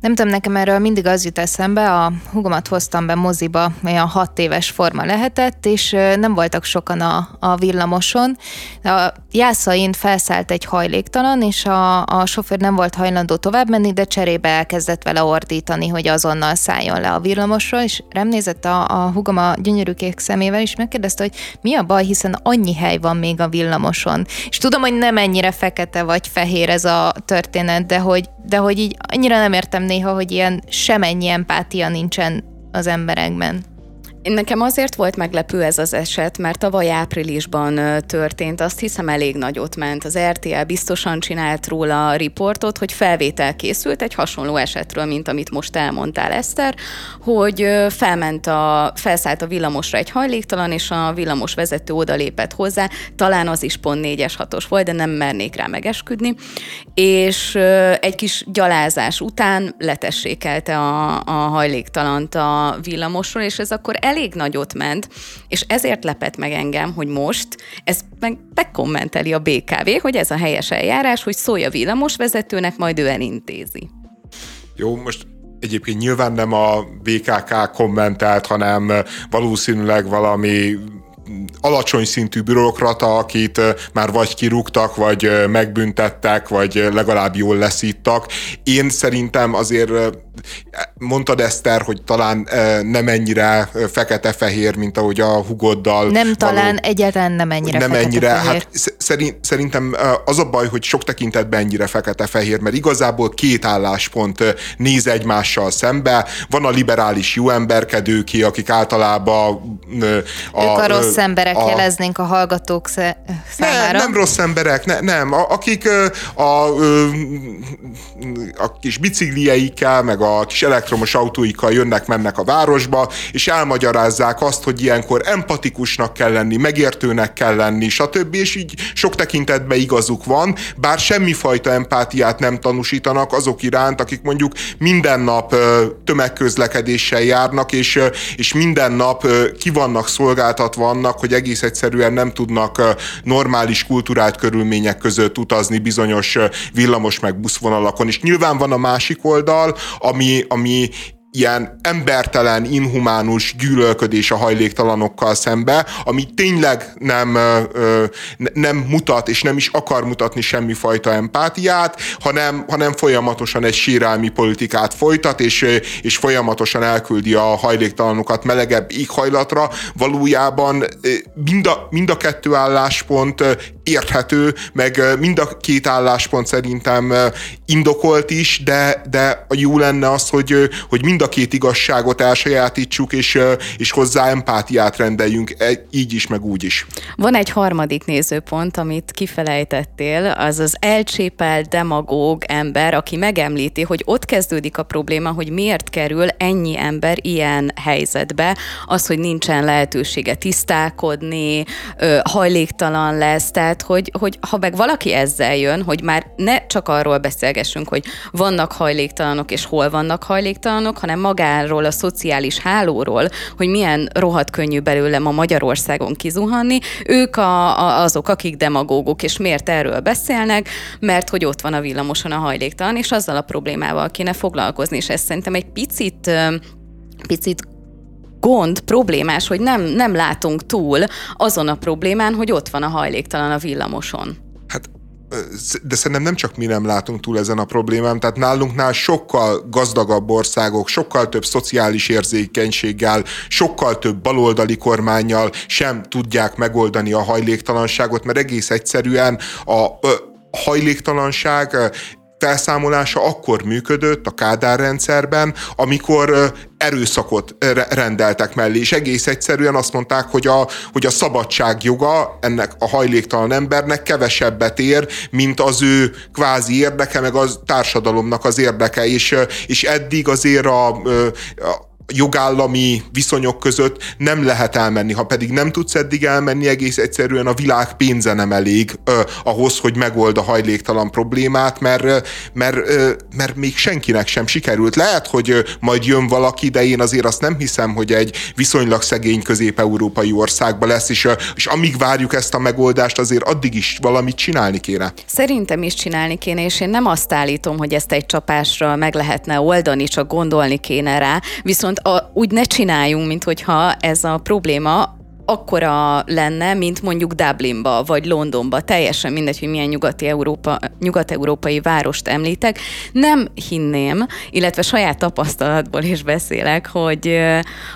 Nem tudom, nekem erről mindig az jut eszembe, a hugomat hoztam be moziba, olyan hat éves forma lehetett, és nem voltak sokan a, a villamoson. A jászain felszállt egy hajléktalan, és a, a sofőr nem volt hajlandó tovább menni, de cserébe elkezdett vele ordítani, hogy azonnal szálljon le a villamosról, és rám a, a hugom a gyönyörű kék szemével, és megkérdezte, hogy mi a baj, hiszen annyi hely van még a villamoson. És tudom, hogy nem ennyire fekete vagy fehér ez a történet, de hogy, de hogy így annyira nem értem néha, hogy ilyen semennyi empátia nincsen az emberekben. Nekem azért volt meglepő ez az eset, mert tavaly áprilisban történt, azt hiszem elég nagyot ment. Az RTL biztosan csinált róla a riportot, hogy felvétel készült egy hasonló esetről, mint amit most elmondtál, Eszter, hogy felment a, felszállt a villamosra egy hajléktalan, és a villamos vezető odalépett hozzá, talán az is pont 4-es 6-os volt, de nem mernék rá megesküdni, és egy kis gyalázás után letessékelte a, a hajléktalant a villamosról, és ez akkor elég nagyot ment, és ezért lepett meg engem, hogy most ez meg bekommenteli a BKV, hogy ez a helyes eljárás, hogy szólja a villamosvezetőnek, majd ő elintézi. Jó, most egyébként nyilván nem a BKK kommentált, hanem valószínűleg valami alacsony szintű bürokrata, akit már vagy kirúgtak, vagy megbüntettek, vagy legalább jól leszíttak. Én szerintem azért mondtad Eszter, hogy talán nem ennyire fekete-fehér, mint ahogy a hugoddal. Nem talán, való, egyáltalán nem ennyire Nem ennyire, hát szerint, szerintem az a baj, hogy sok tekintetben ennyire fekete-fehér, mert igazából két álláspont néz egymással szembe. Van a liberális jó emberkedőké, akik általában a, ők a rossz emberek a, jeleznénk a hallgatók számára. Nem, nem rossz emberek, ne, nem. A, akik a, a, a kis biciklijeikkel, meg a kis elektromos autóikkal jönnek-mennek a városba, és elmagyarázzák azt, hogy ilyenkor empatikusnak kell lenni, megértőnek kell lenni, stb. És így sok tekintetben igazuk van, bár semmifajta empátiát nem tanúsítanak azok iránt, akik mondjuk minden nap tömegközlekedéssel járnak, és, és minden nap ki vannak szolgáltatva annak, hogy egész egyszerűen nem tudnak normális kulturált körülmények között utazni bizonyos villamos meg buszvonalakon. És nyilván van a másik oldal, ami, ami ilyen embertelen, inhumánus gyűlölködés a hajléktalanokkal szembe, ami tényleg nem, nem mutat, és nem is akar mutatni semmifajta empátiát, hanem, hanem folyamatosan egy sírálmi politikát folytat, és, és folyamatosan elküldi a hajléktalanokat melegebb éghajlatra. Valójában mind a, mind a kettő álláspont érthető, meg mind a két álláspont szerintem indokolt is, de, de jó lenne az, hogy, hogy mind mind a két igazságot elsajátítsuk, és, és hozzá empátiát rendeljünk, e, így is, meg úgy is. Van egy harmadik nézőpont, amit kifelejtettél, az az elcsépelt demagóg ember, aki megemlíti, hogy ott kezdődik a probléma, hogy miért kerül ennyi ember ilyen helyzetbe, az, hogy nincsen lehetősége tisztálkodni, hajléktalan lesz, tehát hogy, hogy ha meg valaki ezzel jön, hogy már ne csak arról beszélgessünk, hogy vannak hajléktalanok és hol vannak hajléktalanok, hanem magáról, a szociális hálóról, hogy milyen rohadt könnyű belőle ma Magyarországon kizuhanni, ők a, a, azok, akik demagógok, és miért erről beszélnek, mert hogy ott van a villamoson a hajléktalan, és azzal a problémával kéne foglalkozni, és ez szerintem egy picit picit gond, problémás, hogy nem, nem látunk túl azon a problémán, hogy ott van a hajléktalan a villamoson. De szerintem nem csak mi nem látunk túl ezen a problémám, tehát nálunknál sokkal gazdagabb országok, sokkal több szociális érzékenységgel, sokkal több baloldali kormányjal sem tudják megoldani a hajléktalanságot, mert egész egyszerűen a hajléktalanság felszámolása akkor működött a Kádár rendszerben, amikor erőszakot rendeltek mellé, és egész egyszerűen azt mondták, hogy a, hogy a szabadság joga ennek a hajléktalan embernek kevesebbet ér, mint az ő kvázi érdeke, meg a társadalomnak az érdeke, és, és eddig azért a, a jogállami viszonyok között nem lehet elmenni. Ha pedig nem tudsz eddig elmenni, egész egyszerűen a világ pénze nem elég ö, ahhoz, hogy megold a hajléktalan problémát, mert, mert, ö, mert még senkinek sem sikerült. Lehet, hogy majd jön valaki, de én azért azt nem hiszem, hogy egy viszonylag szegény közép-európai országba lesz, és, és amíg várjuk ezt a megoldást, azért addig is valamit csinálni kéne. Szerintem is csinálni kéne, és én nem azt állítom, hogy ezt egy csapásra meg lehetne oldani, csak gondolni kéne rá, viszont a, úgy ne csináljunk, mint hogyha ez a probléma akkora lenne, mint mondjuk Dublinba vagy Londonba, teljesen mindegy, hogy milyen nyugati Európa, nyugat-európai várost említek. Nem hinném, illetve saját tapasztalatból is beszélek, hogy,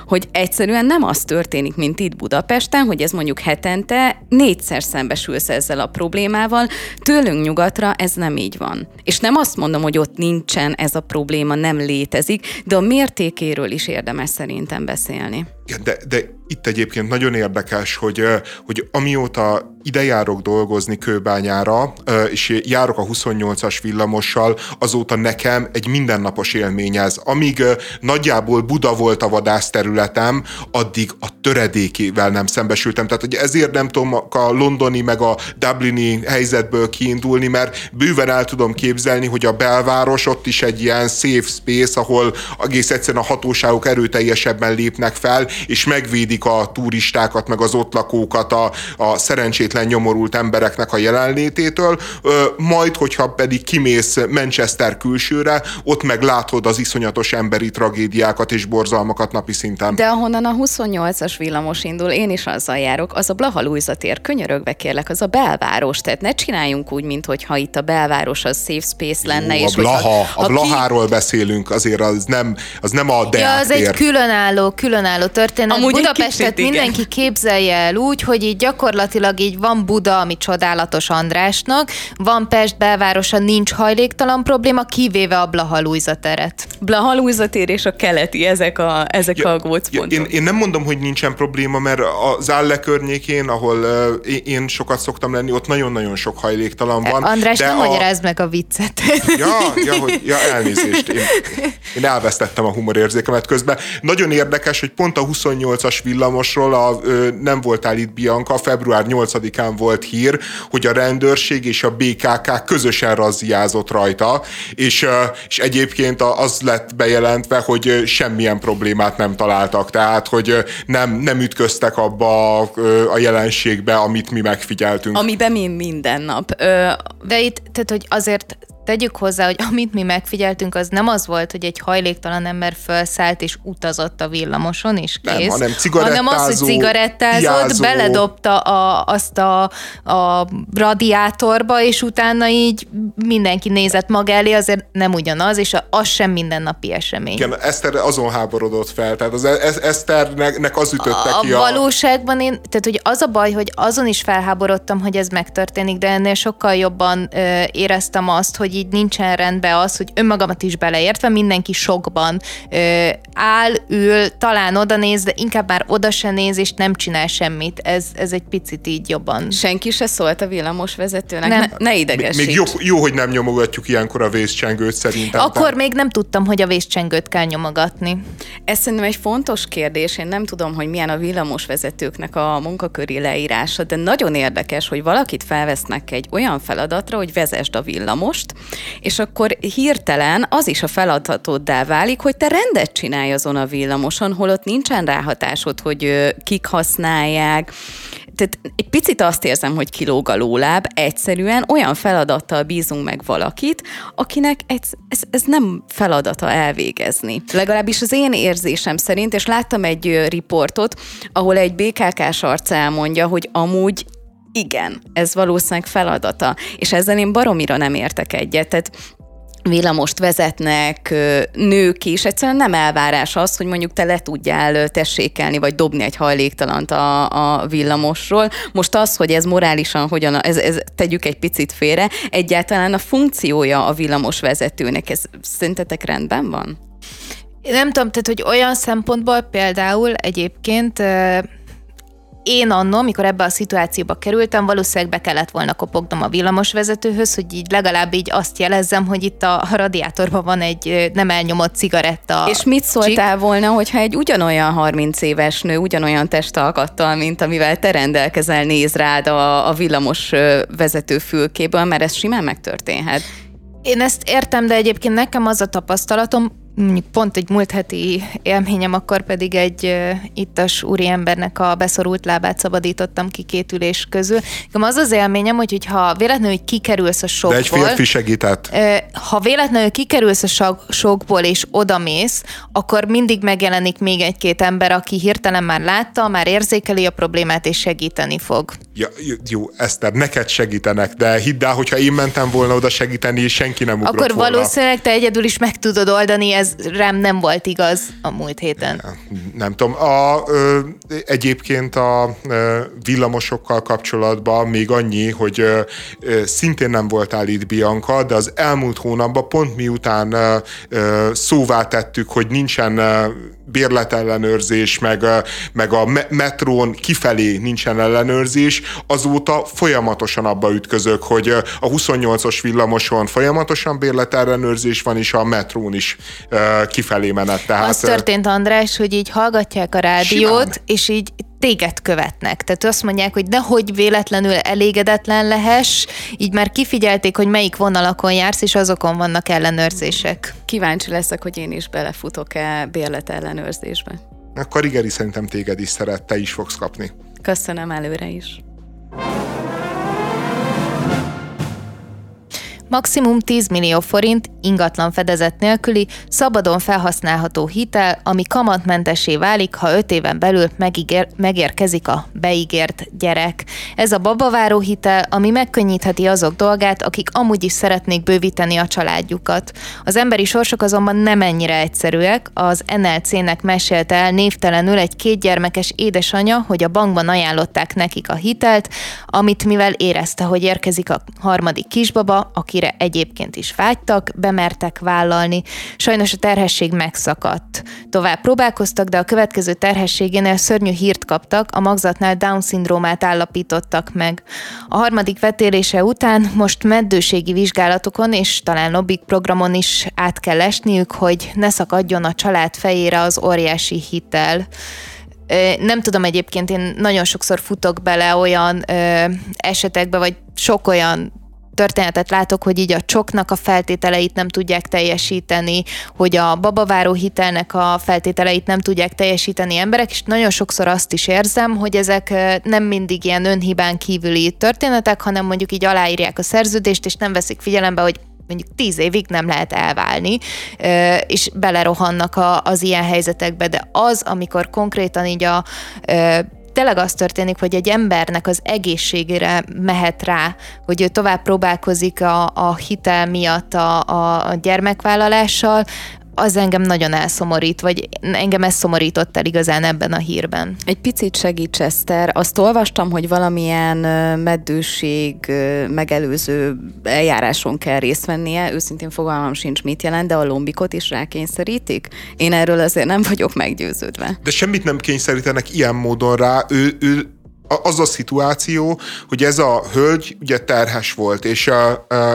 hogy egyszerűen nem az történik, mint itt Budapesten, hogy ez mondjuk hetente négyszer szembesülsz ezzel a problémával, tőlünk nyugatra ez nem így van. És nem azt mondom, hogy ott nincsen ez a probléma, nem létezik, de a mértékéről is érdemes szerintem beszélni. De, de itt egyébként nagyon érdekes, hogy, hogy amióta ide járok dolgozni kőbányára, és járok a 28-as villamossal, azóta nekem egy mindennapos élmény ez. Amíg nagyjából Buda volt a vadászterületem, addig a töredékével nem szembesültem. Tehát hogy ezért nem tudom a londoni meg a dublini helyzetből kiindulni, mert bőven el tudom képzelni, hogy a belváros ott is egy ilyen safe space, ahol egész egyszerűen a hatóságok erőteljesebben lépnek fel, és megvédik a turistákat, meg az ott lakókat a, a szerencsétlen nyomorult embereknek a jelenlététől, majd, hogyha pedig kimész Manchester külsőre, ott meg látod az iszonyatos emberi tragédiákat és borzalmakat napi szinten. De ahonnan a 28-as villamos indul, én is azzal járok, az a Blaha Lujza tér, könyörögve kérlek, az a belváros, tehát ne csináljunk úgy, mintha itt a belváros az safe space lenne. Jó, és a Blaha, hogyha, a Blaháról ki... beszélünk, azért az nem, az nem a Deák ja, az tér. egy különálló, különálló történet. Amúgy Budapestet mindenki képzelje el úgy, hogy így gyakorlatilag így van Buda, ami csodálatos Andrásnak, van Pest belvárosa, nincs hajléktalan probléma, kivéve a Blaha teret. Blaha tér és a keleti, ezek a, ezek ja, a gócpontok. Ja, én, én nem mondom, hogy nincsen probléma, mert az Álle környékén, ahol uh, én sokat szoktam lenni, ott nagyon-nagyon sok hajléktalan van. András, de nem a... magyarázd meg a viccet. Ja, ja, hogy, ja elnézést. Én, én elvesztettem a humorérzékemet közben. Nagyon érdekes, hogy pont a 28-as villamosról a, ö, nem voltál itt Bianca, február 8-án volt hír, hogy a rendőrség és a BKK közösen razziázott rajta, és, és egyébként az lett bejelentve, hogy semmilyen problémát nem találtak, tehát hogy nem, nem ütköztek abba a, a jelenségbe, amit mi megfigyeltünk. Amiben mi minden nap. De itt, tehát hogy azért Tegyük hozzá, hogy amit mi megfigyeltünk, az nem az volt, hogy egy hajléktalan ember felszállt és utazott a villamoson, és kész. Nem, hanem, hanem az, hogy cigarettázott, piázó. beledobta a, azt a, a radiátorba, és utána így mindenki nézett maga elé, azért nem ugyanaz, és az sem mindennapi esemény. Igen, Eszter azon háborodott fel, tehát az e- Eszternek az ütötte a, ki a... Valóságban én, tehát hogy az a baj, hogy azon is felháborodtam, hogy ez megtörténik, de ennél sokkal jobban ö, éreztem azt, hogy hogy így nincsen rendben az, hogy önmagamat is beleértve mindenki sokban ö, áll, ül, talán oda néz, de inkább már oda se néz, és nem csinál semmit. Ez, ez egy picit így jobban. Senki se szólt a villamos vezetőnek, nem. ne, ne idegesíts. Még jó, jó, hogy nem nyomogatjuk ilyenkor a vészcsengőt szerintem. Akkor még nem tudtam, hogy a vészcsengőt kell nyomogatni. Ez szerintem egy fontos kérdés. Én nem tudom, hogy milyen a villamos vezetőknek a munkaköri leírása, de nagyon érdekes, hogy valakit felvesznek egy olyan feladatra, hogy vezesd a villamost, és akkor hirtelen az is a feladatoddá válik, hogy te rendet csinálj azon a villamoson, holott nincsen ráhatásod, hogy kik használják, tehát egy picit azt érzem, hogy kilóg a lóláb, egyszerűen olyan feladattal bízunk meg valakit, akinek ez, ez, ez nem feladata elvégezni. Legalábbis az én érzésem szerint, és láttam egy riportot, ahol egy BKK-s arc elmondja, hogy amúgy igen, ez valószínűleg feladata. És ezzel én baromira nem értek egyet. Tehát villamost vezetnek nők is, egyszerűen nem elvárás az, hogy mondjuk te le tudjál tessékelni, vagy dobni egy hajléktalant a, a villamosról. Most az, hogy ez morálisan hogyan, ez, ez tegyük egy picit félre, egyáltalán a funkciója a villamos vezetőnek, ez szerintetek rendben van? Nem tudom, tehát, hogy olyan szempontból például egyébként én annó, amikor ebbe a szituációba kerültem, valószínűleg be kellett volna kopognom a villamosvezetőhöz, hogy így legalább így azt jelezzem, hogy itt a radiátorban van egy nem elnyomott cigaretta. És mit szóltál csik? volna, hogyha egy ugyanolyan 30 éves nő, ugyanolyan testalkattal, mint amivel te rendelkezel, néz rád a, a villamos vezető fülkéből, mert ez simán megtörténhet. Én ezt értem, de egyébként nekem az a tapasztalatom, mondjuk pont egy múlt heti élményem, akkor pedig egy ittas úriembernek a beszorult lábát szabadítottam ki két ülés közül. Az az élményem, hogy ha véletlenül hogy kikerülsz a sokból... De egy férfi segített. Ha véletlenül kikerülsz a sokból és odamész, akkor mindig megjelenik még egy-két ember, aki hirtelen már látta, már érzékeli a problémát és segíteni fog. Ja, jó, Eszter, neked segítenek, de hidd el, hogyha én mentem volna oda segíteni, senki nem ugrott Akkor volna. valószínűleg te egyedül is meg tudod oldani, ez rám nem volt igaz a múlt héten. Nem tudom. A, ö, egyébként a ö, villamosokkal kapcsolatban még annyi, hogy ö, ö, szintén nem voltál itt Bianca, de az elmúlt hónapban pont miután ö, ö, szóvá tettük, hogy nincsen ö, bérletellenőrzés, meg, meg a metrón kifelé nincsen ellenőrzés, azóta folyamatosan abba ütközök, hogy a 28-os villamoson folyamatosan bérletellenőrzés van, és a metrón is kifelé menet. Tehát, az történt, András, hogy így hallgatják a rádiót, simán. és így téged követnek. Tehát azt mondják, hogy nehogy véletlenül elégedetlen lehess, így már kifigyelték, hogy melyik vonalakon jársz, és azokon vannak ellenőrzések. Kíváncsi leszek, hogy én is belefutok-e bérlet ellenőrzésbe. Akkor Igeri szerintem téged is szeret, te is fogsz kapni. Köszönöm előre is. Maximum 10 millió forint ingatlan fedezet nélküli, szabadon felhasználható hitel, ami kamatmentesé válik, ha 5 éven belül megígér, megérkezik a beígért gyerek. Ez a babaváró hitel, ami megkönnyítheti azok dolgát, akik amúgy is szeretnék bővíteni a családjukat. Az emberi sorsok azonban nem ennyire egyszerűek. Az NLC-nek mesélte el névtelenül egy kétgyermekes édesanyja, hogy a bankban ajánlották nekik a hitelt, amit mivel érezte, hogy érkezik a harmadik kisbaba, akire amire egyébként is vágytak, bemertek vállalni. Sajnos a terhesség megszakadt. Tovább próbálkoztak, de a következő terhességénél szörnyű hírt kaptak, a magzatnál Down-szindrómát állapítottak meg. A harmadik vetélése után most meddőségi vizsgálatokon és talán lobbik programon is át kell esniük, hogy ne szakadjon a család fejére az óriási hitel. Nem tudom egyébként, én nagyon sokszor futok bele olyan ö, esetekbe, vagy sok olyan történetet látok, hogy így a csoknak a feltételeit nem tudják teljesíteni, hogy a babaváró hitelnek a feltételeit nem tudják teljesíteni emberek, és nagyon sokszor azt is érzem, hogy ezek nem mindig ilyen önhibán kívüli történetek, hanem mondjuk így aláírják a szerződést, és nem veszik figyelembe, hogy mondjuk tíz évig nem lehet elválni, és belerohannak az ilyen helyzetekbe, de az, amikor konkrétan így a tényleg az történik, hogy egy embernek az egészségére mehet rá, hogy ő tovább próbálkozik a, a hitel miatt a, a, gyermekvállalással, az engem nagyon elszomorít, vagy engem ez szomorított el igazán ebben a hírben. Egy picit segíts, Eszter. Azt olvastam, hogy valamilyen meddőség megelőző eljáráson kell részt vennie. Őszintén fogalmam sincs, mit jelent, de a lombikot is rákényszerítik. Én erről azért nem vagyok meggyőződve. De semmit nem kényszerítenek ilyen módon rá. Ő, ő az a szituáció, hogy ez a hölgy ugye terhes volt, és,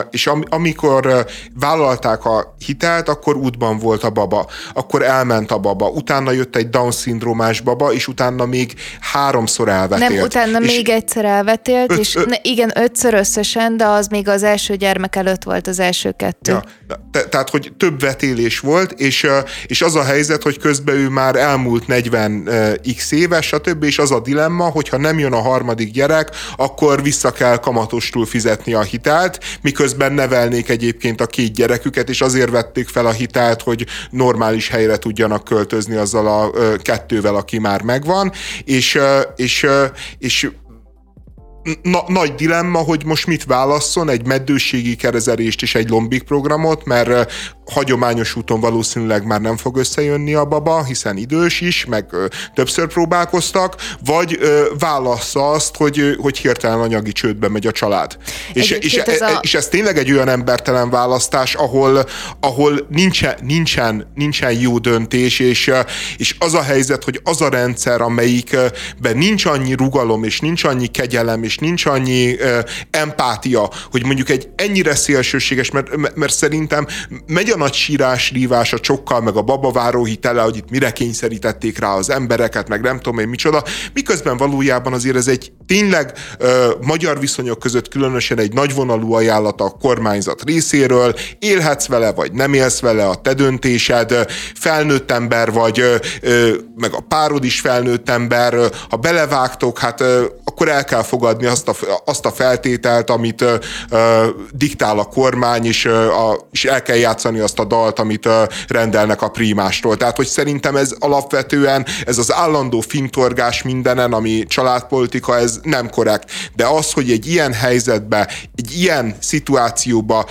és amikor vállalták a hitelt, akkor útban volt a baba, akkor elment a baba, utána jött egy Down-szindrómás baba, és utána még háromszor elvetélt. Nem, utána és még egyszer elvetélt, öt, és öt, ne, igen, ötször összesen, de az még az első gyermek előtt volt az első kettő. Ja, te, tehát, hogy több vetélés volt, és, és az a helyzet, hogy közben ő már elmúlt 40 x éves, stb., és az a dilemma, hogyha nem jön a harmadik gyerek, akkor vissza kell kamatostul fizetni a hitelt, miközben nevelnék egyébként a két gyereküket, és azért vették fel a hitelt, hogy normális helyre tudjanak költözni azzal a kettővel, aki már megvan, és, és, és na, nagy dilemma, hogy most mit válasszon, egy meddőségi kerezelést és egy lombik programot, mert hagyományos úton valószínűleg már nem fog összejönni a baba, hiszen idős is, meg többször próbálkoztak, vagy ö, válassza azt, hogy, hogy hirtelen anyagi csődbe megy a család. És, és, ez a... és ez tényleg egy olyan embertelen választás, ahol, ahol nincsen, nincsen, nincsen jó döntés, és, és az a helyzet, hogy az a rendszer, amelyikben nincs annyi rugalom, és nincs annyi kegyelem, és nincs annyi ö, empátia, hogy mondjuk egy ennyire szélsőséges, mert, mert szerintem megy a nagy sírás, rívás a csokkal, meg a babaváró hitele, hogy itt mire kényszerítették rá az embereket, meg nem tudom én micsoda, miközben valójában azért ez egy tényleg ö, magyar viszonyok között különösen egy nagyvonalú ajánlat a kormányzat részéről, élhetsz vele, vagy nem élsz vele, a te döntésed, felnőtt ember vagy, ö, meg a párod is felnőtt ember, ha belevágtok, hát ö, akkor el kell fogadni azt a, azt a feltételt, amit ö, ö, diktál a kormány, és, ö, a, és el kell játszani azt a dalt, amit ö, rendelnek a prímástól. Tehát, hogy szerintem ez alapvetően, ez az állandó fintorgás mindenen, ami családpolitika, ez nem korrekt. De az, hogy egy ilyen helyzetbe, egy ilyen szituációba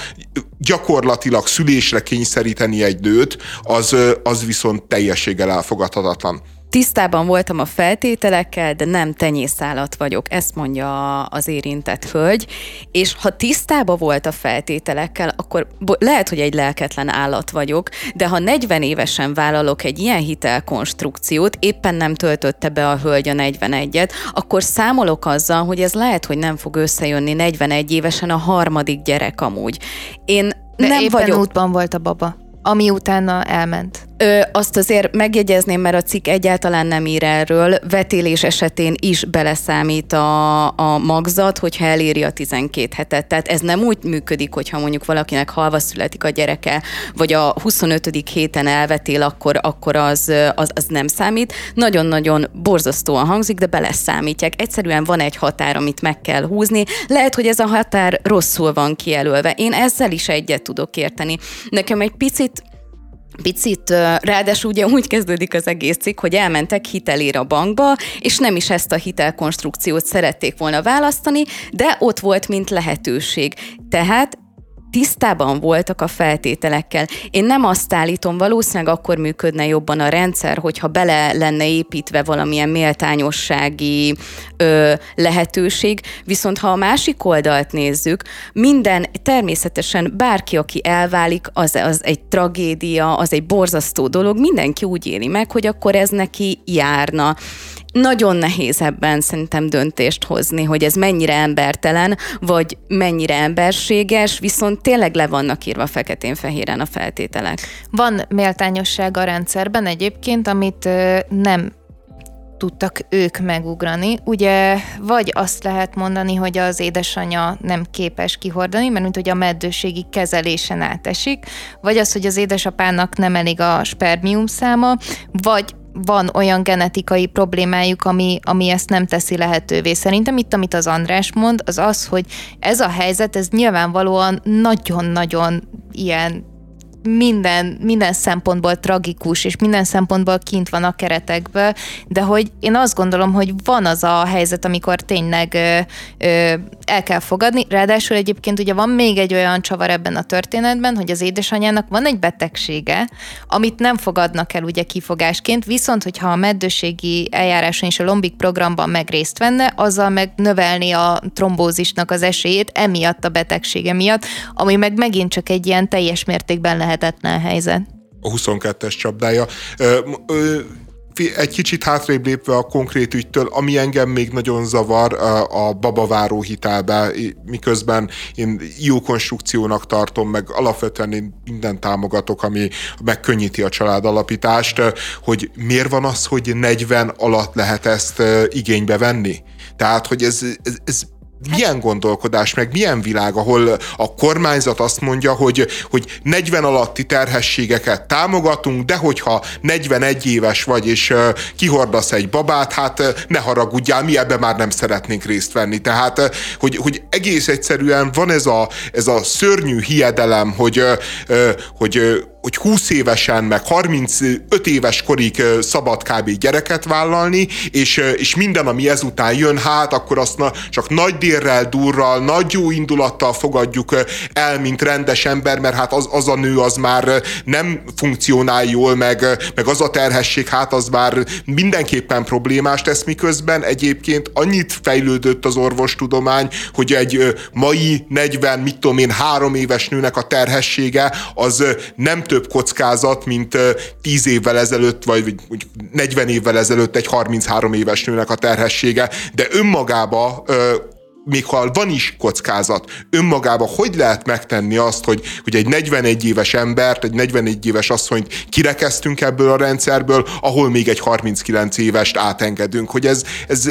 gyakorlatilag szülésre kényszeríteni egy nőt, az, az viszont teljességgel elfogadhatatlan. Tisztában voltam a feltételekkel, de nem tenyészállat vagyok, ezt mondja az érintett hölgy, és ha tisztában volt a feltételekkel, akkor lehet, hogy egy lelketlen állat vagyok, de ha 40 évesen vállalok egy ilyen hitelkonstrukciót, éppen nem töltötte be a hölgy a 41-et, akkor számolok azzal, hogy ez lehet, hogy nem fog összejönni 41 évesen a harmadik gyerek amúgy. Én de nem éppen vagyok... útban volt a baba ami utána elment. Ö, azt azért megjegyezném, mert a cikk egyáltalán nem ír erről. Vetélés esetén is beleszámít a, a magzat, hogyha eléri a 12 hetet. Tehát ez nem úgy működik, hogyha mondjuk valakinek halva születik a gyereke, vagy a 25. héten elvetél, akkor, akkor az, az, az nem számít. Nagyon-nagyon borzasztóan hangzik, de beleszámítják. Egyszerűen van egy határ, amit meg kell húzni. Lehet, hogy ez a határ rosszul van kijelölve. Én ezzel is egyet tudok érteni. Nekem egy picit picit, ráadásul ugye úgy kezdődik az egész cikk, hogy elmentek hitelér a bankba, és nem is ezt a hitelkonstrukciót szerették volna választani, de ott volt, mint lehetőség. Tehát tisztában voltak a feltételekkel. Én nem azt állítom, valószínűleg akkor működne jobban a rendszer, hogyha bele lenne építve valamilyen méltányossági ö, lehetőség, viszont ha a másik oldalt nézzük, minden természetesen bárki, aki elválik, az, az egy tragédia, az egy borzasztó dolog, mindenki úgy éli meg, hogy akkor ez neki járna nagyon nehéz ebben szerintem döntést hozni, hogy ez mennyire embertelen, vagy mennyire emberséges, viszont tényleg le vannak írva feketén-fehéren a feltételek. Van méltányosság a rendszerben egyébként, amit nem tudtak ők megugrani. Ugye vagy azt lehet mondani, hogy az édesanyja nem képes kihordani, mert mint hogy a meddőségi kezelésen átesik, vagy az, hogy az édesapának nem elég a spermium száma, vagy van olyan genetikai problémájuk, ami, ami ezt nem teszi lehetővé. Szerintem itt, amit az András mond, az az, hogy ez a helyzet, ez nyilvánvalóan nagyon-nagyon ilyen minden, minden szempontból tragikus, és minden szempontból kint van a keretekből, de hogy én azt gondolom, hogy van az a helyzet, amikor tényleg ö, ö, el kell fogadni. Ráadásul egyébként ugye van még egy olyan csavar ebben a történetben, hogy az édesanyjának van egy betegsége, amit nem fogadnak el ugye kifogásként, viszont hogyha a meddőségi eljáráson és a lombik programban meg részt venne, azzal meg növelni a trombózisnak az esélyét emiatt a betegsége miatt, ami meg megint csak egy ilyen teljes mértékben lehetetlen helyzet. A 22-es csapdája. Egy kicsit hátrébb lépve a konkrét ügytől, ami engem még nagyon zavar a babaváró hitelbe, miközben én jó konstrukciónak tartom, meg alapvetően én minden támogatok, ami megkönnyíti a családalapítást, hogy miért van az, hogy 40 alatt lehet ezt igénybe venni? Tehát, hogy ez, ez, ez milyen gondolkodás, meg milyen világ, ahol a kormányzat azt mondja, hogy, hogy 40 alatti terhességeket támogatunk, de hogyha 41 éves vagy, és kihordasz egy babát, hát ne haragudjál, mi ebbe már nem szeretnénk részt venni. Tehát, hogy, hogy egész egyszerűen van ez a, ez a szörnyű hiedelem, hogy, hogy hogy 20 évesen, meg 35 éves korig szabad kb. gyereket vállalni, és, és minden, ami ezután jön, hát akkor azt na, csak nagy dérrel, durral, nagy jó indulattal fogadjuk el, mint rendes ember, mert hát az, az a nő az már nem funkcionál jól, meg, meg az a terhesség, hát az már mindenképpen problémás tesz, miközben egyébként annyit fejlődött az orvostudomány, hogy egy mai 40, mit tudom én, három éves nőnek a terhessége az nem több több kockázat, mint 10 évvel ezelőtt, vagy 40 évvel ezelőtt egy 33 éves nőnek a terhessége, de önmagába még ha van is kockázat, önmagában hogy lehet megtenni azt, hogy, hogy egy 41 éves embert, egy 41 éves asszonyt kirekeztünk ebből a rendszerből, ahol még egy 39 évest átengedünk, hogy ez... ez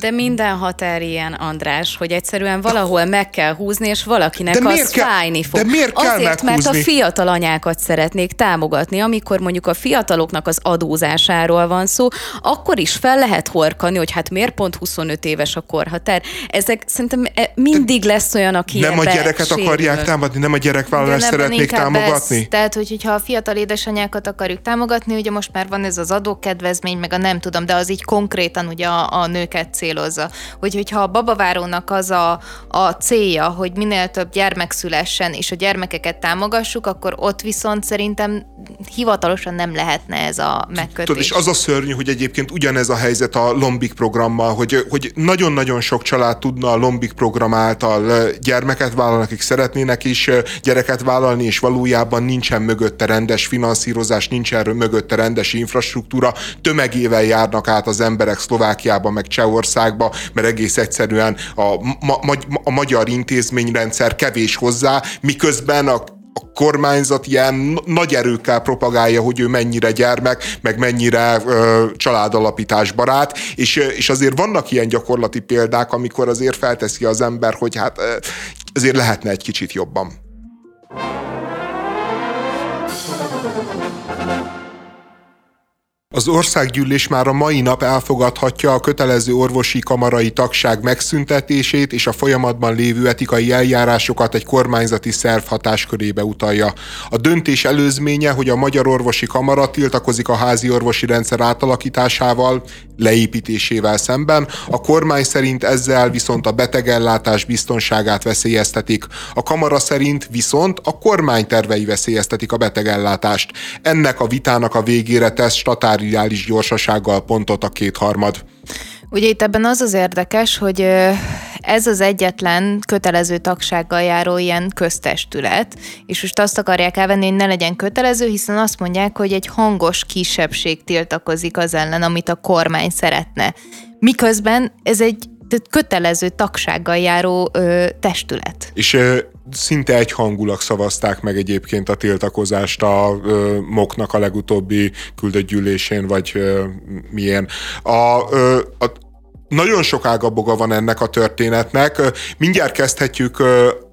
De minden határ ilyen, András, hogy egyszerűen valahol meg kell húzni, és valakinek de az kell, fájni fog. De miért kell Azért, meghúzni? mert a fiatal anyákat szeretnék támogatni, amikor mondjuk a fiataloknak az adózásáról van szó, akkor is fel lehet horkani, hogy hát miért pont 25 éves a korhatár. Ezek szerintem e, mindig lesz olyan, aki Nem a gyereket sérül. akarják támogatni, nem a gyerekvállalást szeretnék támogatni? Ez, tehát, hogy, hogyha a fiatal édesanyákat akarjuk támogatni, ugye most már van ez az adókedvezmény, meg a nem tudom, de az így konkrétan ugye a, a nőket célozza. Hogy, hogyha a babavárónak az a, a célja, hogy minél több gyermek szülessen, és a gyermekeket támogassuk, akkor ott viszont szerintem hivatalosan nem lehetne ez a megkötés. Tudod, és az a szörnyű, hogy egyébként ugyanez a helyzet a Lombik programmal, hogy, hogy nagyon-nagyon sok család tudna a Lombik program által gyermeket vállalni, akik szeretnének is gyereket vállalni, és valójában nincsen mögötte rendes finanszírozás, nincsen mögötte rendes infrastruktúra, tömegével járnak át az emberek Szlovákiába, meg Csehországba, mert egész egyszerűen a, ma, ma, a magyar intézményrendszer kevés hozzá, miközben a a kormányzat ilyen nagy erőkkel propagálja, hogy ő mennyire gyermek, meg mennyire ö, családalapítás barát, és, és azért vannak ilyen gyakorlati példák, amikor azért felteszi az ember, hogy hát azért lehetne egy kicsit jobban. Az országgyűlés már a mai nap elfogadhatja a kötelező orvosi kamarai tagság megszüntetését és a folyamatban lévő etikai eljárásokat egy kormányzati szerv hatáskörébe utalja. A döntés előzménye, hogy a Magyar Orvosi Kamara tiltakozik a házi orvosi rendszer átalakításával, leépítésével szemben. A kormány szerint ezzel viszont a betegellátás biztonságát veszélyeztetik. A kamara szerint viszont a kormány tervei veszélyeztetik a betegellátást. Ennek a vitának a végére tesz statáriális gyorsasággal pontot a kétharmad. Ugye itt ebben az az érdekes, hogy ez az egyetlen kötelező tagsággal járó ilyen köztestület, és most azt akarják elvenni, hogy ne legyen kötelező, hiszen azt mondják, hogy egy hangos kisebbség tiltakozik az ellen, amit a kormány szeretne. Miközben ez egy kötelező tagsággal járó ö, testület. És ö, szinte egyhangulag szavazták meg egyébként a tiltakozást a ö, MOK-nak a legutóbbi küldött gyűlésén, vagy ö, milyen. A, ö, a, nagyon sok ágaboga van ennek a történetnek. Mindjárt kezdhetjük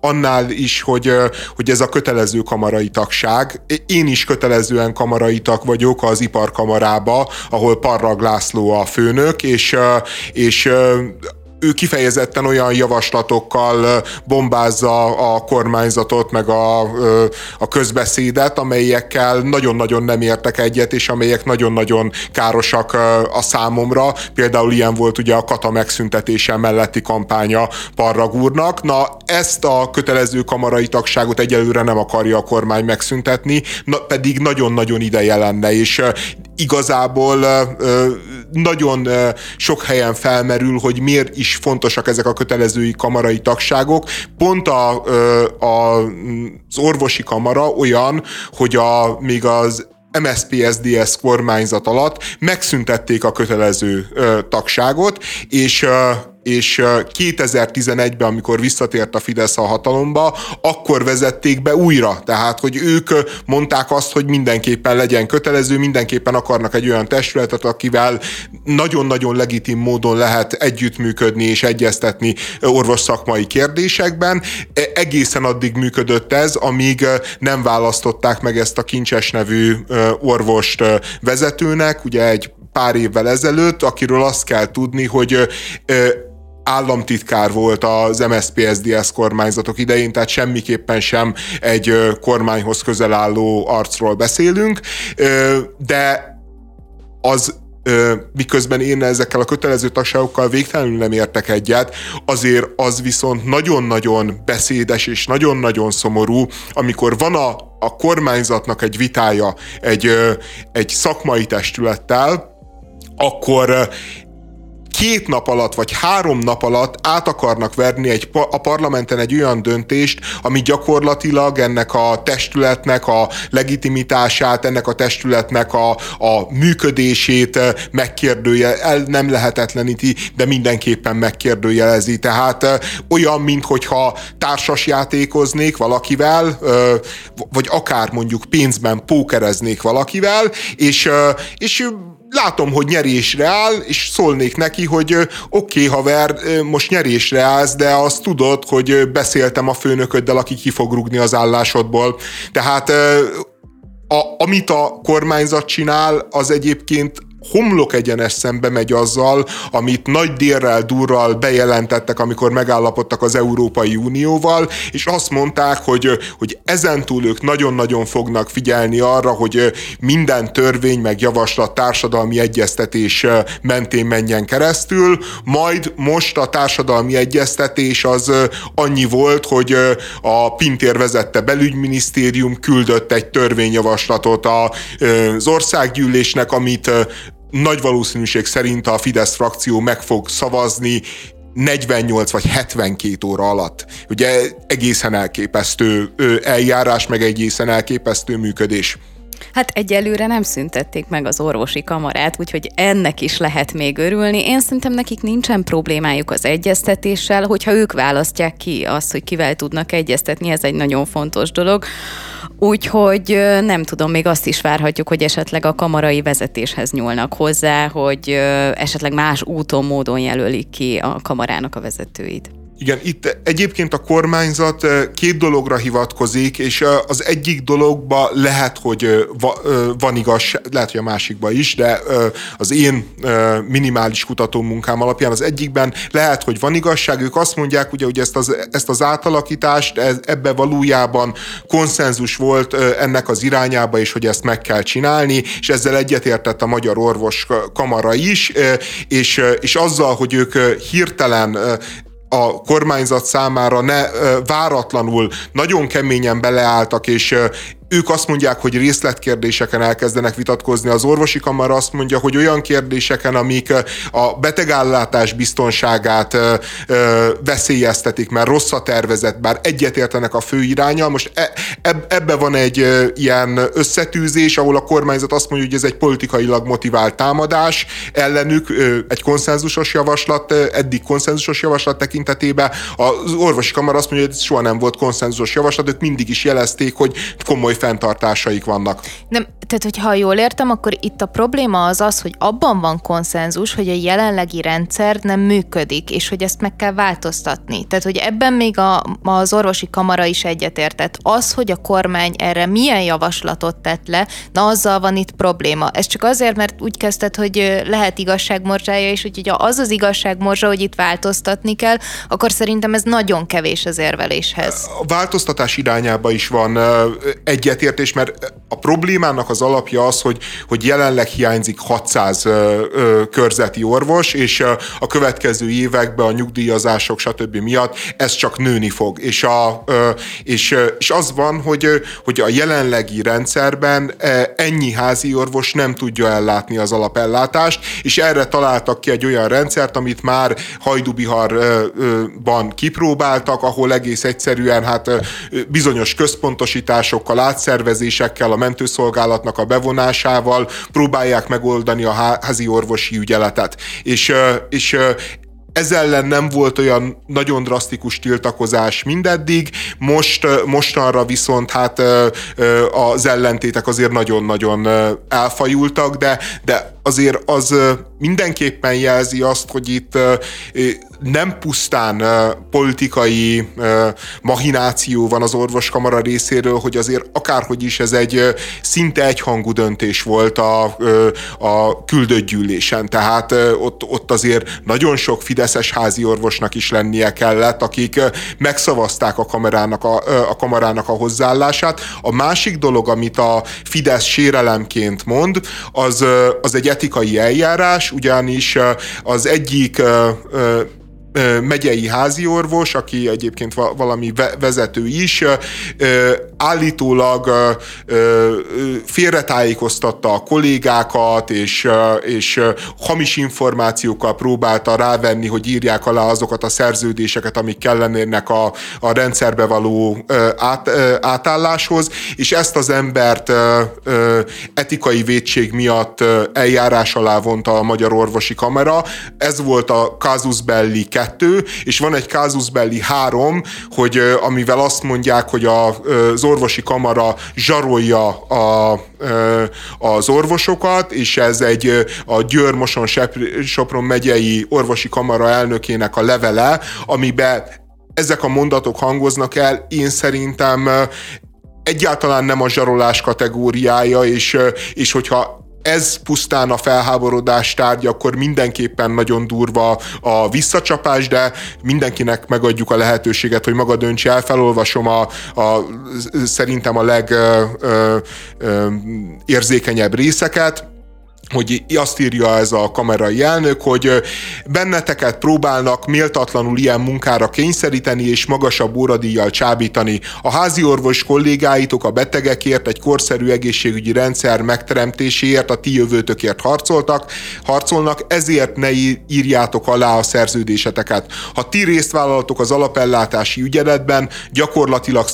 annál is, hogy, hogy ez a kötelező kamarai tagság. Én is kötelezően kamarai tag vagyok az iparkamarába, ahol Parrag László a főnök, és, és ő kifejezetten olyan javaslatokkal bombázza a kormányzatot, meg a, a közbeszédet, amelyekkel nagyon-nagyon nem értek egyet, és amelyek nagyon-nagyon károsak a számomra. Például ilyen volt ugye a kata megszüntetése melletti kampánya Parragúrnak. Na, ezt a kötelező kamarai tagságot egyelőre nem akarja a kormány megszüntetni, na, pedig nagyon-nagyon ideje lenne, és igazából nagyon sok helyen felmerül, hogy miért is fontosak ezek a kötelezői kamarai tagságok. Pont a, a, az orvosi kamara olyan, hogy a, még az MSPSDS kormányzat alatt megszüntették a kötelező ö, tagságot, és ö, és 2011-ben, amikor visszatért a Fidesz a hatalomba, akkor vezették be újra. Tehát, hogy ők mondták azt, hogy mindenképpen legyen kötelező, mindenképpen akarnak egy olyan testületet, akivel nagyon-nagyon legitim módon lehet együttműködni és egyeztetni orvos szakmai kérdésekben. E, egészen addig működött ez, amíg nem választották meg ezt a kincses nevű orvost vezetőnek, ugye egy pár évvel ezelőtt, akiről azt kell tudni, hogy államtitkár volt az MSZP-SZDSZ kormányzatok idején, tehát semmiképpen sem egy kormányhoz közel álló arcról beszélünk, de az miközben én ezekkel a kötelező tagságokkal végtelenül nem értek egyet, azért az viszont nagyon-nagyon beszédes és nagyon-nagyon szomorú, amikor van a, a kormányzatnak egy vitája egy, egy szakmai testülettel, akkor két nap alatt, vagy három nap alatt át akarnak verni egy, a parlamenten egy olyan döntést, ami gyakorlatilag ennek a testületnek a legitimitását, ennek a testületnek a, a működését eh, megkérdője, el nem lehetetleníti, de mindenképpen megkérdőjelezi. Tehát eh, olyan, minthogyha társas játékoznék valakivel, eh, vagy akár mondjuk pénzben pókereznék valakivel, és, és látom, hogy nyerésre áll, és szólnék neki, hogy oké, okay, haver, most nyerésre állsz, de azt tudod, hogy beszéltem a főnököddel, aki ki fog rugni az állásodból. Tehát a, amit a kormányzat csinál, az egyébként homlok egyenes szembe megy azzal, amit nagy délrel, durral bejelentettek, amikor megállapodtak az Európai Unióval, és azt mondták, hogy, hogy ezentúl ők nagyon-nagyon fognak figyelni arra, hogy minden törvény meg javaslat társadalmi egyeztetés mentén menjen keresztül, majd most a társadalmi egyeztetés az annyi volt, hogy a Pintér vezette belügyminisztérium küldött egy törvényjavaslatot az országgyűlésnek, amit nagy valószínűség szerint a Fidesz frakció meg fog szavazni 48 vagy 72 óra alatt. Ugye egészen elképesztő eljárás, meg egészen elképesztő működés. Hát egyelőre nem szüntették meg az orvosi kamarát, úgyhogy ennek is lehet még örülni. Én szerintem nekik nincsen problémájuk az egyeztetéssel, hogyha ők választják ki azt, hogy kivel tudnak egyeztetni, ez egy nagyon fontos dolog. Úgyhogy nem tudom, még azt is várhatjuk, hogy esetleg a kamarai vezetéshez nyúlnak hozzá, hogy esetleg más úton, módon jelölik ki a kamarának a vezetőit. Igen, itt egyébként a kormányzat két dologra hivatkozik, és az egyik dologba lehet, hogy van igaz, lehet, hogy a másikba is, de az én minimális kutató munkám alapján az egyikben lehet, hogy van igazság. Ők azt mondják, ugye, hogy ezt az, ezt az átalakítást, ebbe valójában konszenzus volt ennek az irányába, és hogy ezt meg kell csinálni, és ezzel egyetértett a Magyar Orvos Kamara is, és, és azzal, hogy ők hirtelen a kormányzat számára ne váratlanul nagyon keményen beleálltak, és ők azt mondják, hogy részletkérdéseken elkezdenek vitatkozni. Az orvosi kamara azt mondja, hogy olyan kérdéseken, amik a betegállátás biztonságát veszélyeztetik, mert rossz a tervezet, bár egyetértenek a fő iránya. Most e, ebbe van egy ilyen összetűzés, ahol a kormányzat azt mondja, hogy ez egy politikailag motivált támadás ellenük, egy konszenzusos javaslat, eddig konszenzusos javaslat tekintetében. Az orvosi kamara azt mondja, hogy ez soha nem volt konszenzusos javaslat, ők mindig is jelezték, hogy komoly fenntartásaik vannak. Nem, tehát, hogyha jól értem, akkor itt a probléma az az, hogy abban van konszenzus, hogy a jelenlegi rendszer nem működik, és hogy ezt meg kell változtatni. Tehát, hogy ebben még a, az orvosi kamara is egyetértett. Az, hogy a kormány erre milyen javaslatot tett le, na azzal van itt probléma. Ez csak azért, mert úgy kezdted, hogy lehet igazságmorzsája, és hogy az az igazságmorzsa, hogy itt változtatni kell, akkor szerintem ez nagyon kevés az érveléshez. A változtatás irányába is van egyetértés, mert a problémának az alapja az, hogy, hogy jelenleg hiányzik 600 körzeti orvos, és a következő években a nyugdíjazások, stb. miatt ez csak nőni fog. És, a, és, és az van, hogy, hogy a jelenlegi rendszerben ennyi házi orvos nem tudja ellátni az alapellátást, és erre találtak ki egy olyan rendszert, amit már Hajdubiharban kipróbáltak, ahol egész egyszerűen hát bizonyos központosításokkal, átszervezésekkel, a mentőszolgálatnak a bevonásával próbálják megoldani a házi orvosi ügyeletet. És, és ez ellen nem volt olyan nagyon drasztikus tiltakozás mindeddig, most, mostanra viszont hát az ellentétek azért nagyon-nagyon elfajultak, de, de azért az mindenképpen jelzi azt, hogy itt nem pusztán politikai mahináció van az orvoskamara részéről, hogy azért akárhogy is ez egy szinte egyhangú döntés volt a, a küldött gyűlésen. Tehát ott, ott azért nagyon sok fideszes házi orvosnak is lennie kellett, akik megszavazták a kamerának a, a kamarának a hozzáállását. A másik dolog, amit a Fidesz sérelemként mond, az, az egy etikai eljárás, ugyanis az egyik megyei háziorvos, aki egyébként valami vezető is, állítólag félretájékoztatta a kollégákat, és, és hamis információkkal próbálta rávenni, hogy írják alá azokat a szerződéseket, amik kellenének a, a rendszerbe való át, átálláshoz, és ezt az embert etikai védség miatt eljárás alá vonta a Magyar Orvosi Kamera. Ez volt a Casus Belli 2, és van egy Casus 3, hogy amivel azt mondják, hogy a, az orvosi kamara zsarolja a, az orvosokat, és ez egy a Győr Moson Sopron megyei orvosi kamara elnökének a levele, amiben ezek a mondatok hangoznak el, én szerintem egyáltalán nem a zsarolás kategóriája, és, és hogyha ez pusztán a felháborodás tárgya, akkor mindenképpen nagyon durva a visszacsapás, de mindenkinek megadjuk a lehetőséget, hogy maga döntse el. Felolvasom a, a szerintem a legérzékenyebb részeket hogy azt írja ez a kamerai elnök, hogy benneteket próbálnak méltatlanul ilyen munkára kényszeríteni és magasabb óradíjjal csábítani. A házi orvos kollégáitok a betegekért egy korszerű egészségügyi rendszer megteremtéséért, a ti jövőtökért harcoltak, harcolnak, ezért ne írjátok alá a szerződéseteket. Ha ti részt vállaltok az alapellátási ügyeletben, gyakorlatilag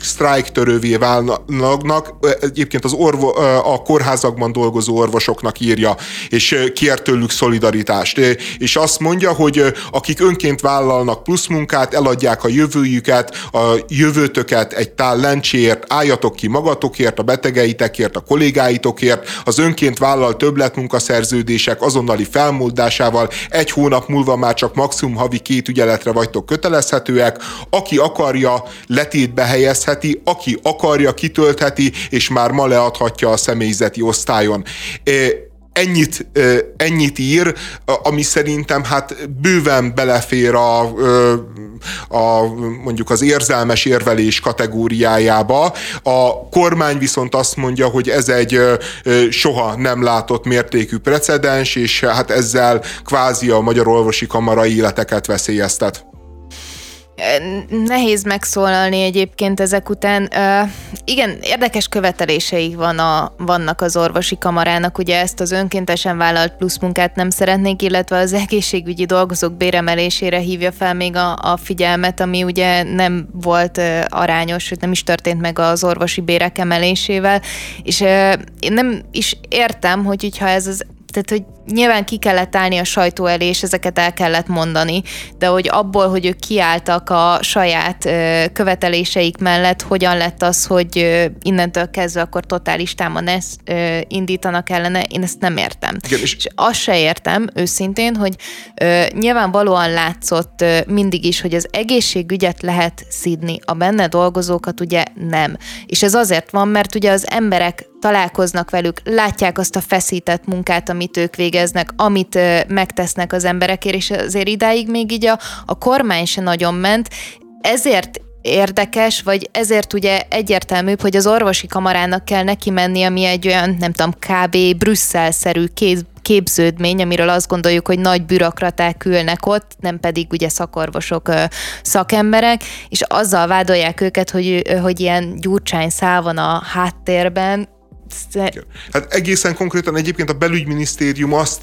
sztrájk törővé válnak, egyébként az orvo, a kórházakban dolgozó orvosok orvosoknak írja, és kér tőlük szolidaritást. És azt mondja, hogy akik önként vállalnak plusz munkát, eladják a jövőjüket, a jövőtöket egy tál lencséért, álljatok ki magatokért, a betegeitekért, a kollégáitokért, az önként vállal többletmunkaszerződések azonnali felmoldásával egy hónap múlva már csak maximum havi két ügyeletre vagytok kötelezhetőek, aki akarja, letétbe helyezheti, aki akarja, kitöltheti, és már ma leadhatja a személyzeti osztályon ennyit, ennyit ír, ami szerintem hát bőven belefér a, a mondjuk az érzelmes érvelés kategóriájába. A kormány viszont azt mondja, hogy ez egy soha nem látott mértékű precedens, és hát ezzel kvázi a Magyar Orvosi Kamara életeket veszélyeztet. Nehéz megszólalni egyébként ezek után. Igen, érdekes követelései van a, vannak az orvosi kamarának, ugye ezt az önkéntesen vállalt pluszmunkát nem szeretnék, illetve az egészségügyi dolgozók béremelésére hívja fel még a, a figyelmet, ami ugye nem volt arányos, nem is történt meg az orvosi bérek emelésével, és én nem is értem, hogy hogyha ez az Tehát, hogy nyilván ki kellett állni a sajtó elé, és ezeket el kellett mondani, de hogy abból, hogy ők kiálltak a saját ö, követeléseik mellett, hogyan lett az, hogy ö, innentől kezdve akkor totális támadást indítanak ellene, én ezt nem értem. Igen, és... és azt se értem őszintén, hogy ö, nyilvánvalóan látszott ö, mindig is, hogy az egészségügyet lehet szidni, a benne dolgozókat ugye nem. És ez azért van, mert ugye az emberek találkoznak velük, látják azt a feszített munkát, amit ők végeznek, amit megtesznek az emberekért, és azért idáig még így a, a kormány se nagyon ment, ezért érdekes, vagy ezért ugye egyértelműbb, hogy az orvosi kamarának kell neki menni, ami egy olyan, nem tudom, kb. Brüsszel-szerű képződmény, amiről azt gondoljuk, hogy nagy bürokraták ülnek ott, nem pedig ugye szakorvosok, szakemberek, és azzal vádolják őket, hogy, hogy ilyen gyurcsány szál van a háttérben, Hát egészen konkrétan egyébként a belügyminisztérium azt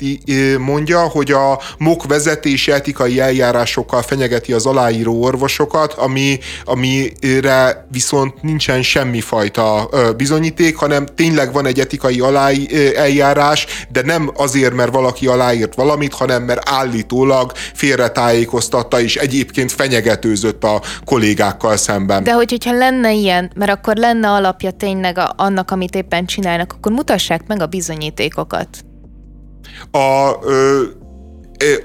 mondja, hogy a MOK vezetése etikai eljárásokkal fenyegeti az aláíró orvosokat, ami, amire viszont nincsen semmifajta bizonyíték, hanem tényleg van egy etikai alá eljárás, de nem azért, mert valaki aláírt valamit, hanem mert állítólag félretájékoztatta és egyébként fenyegetőzött a kollégákkal szemben. De hogy, hogyha lenne ilyen, mert akkor lenne alapja tényleg annak, amit éppen csinálnak, akkor mutassák meg a bizonyítékokat. A, ö,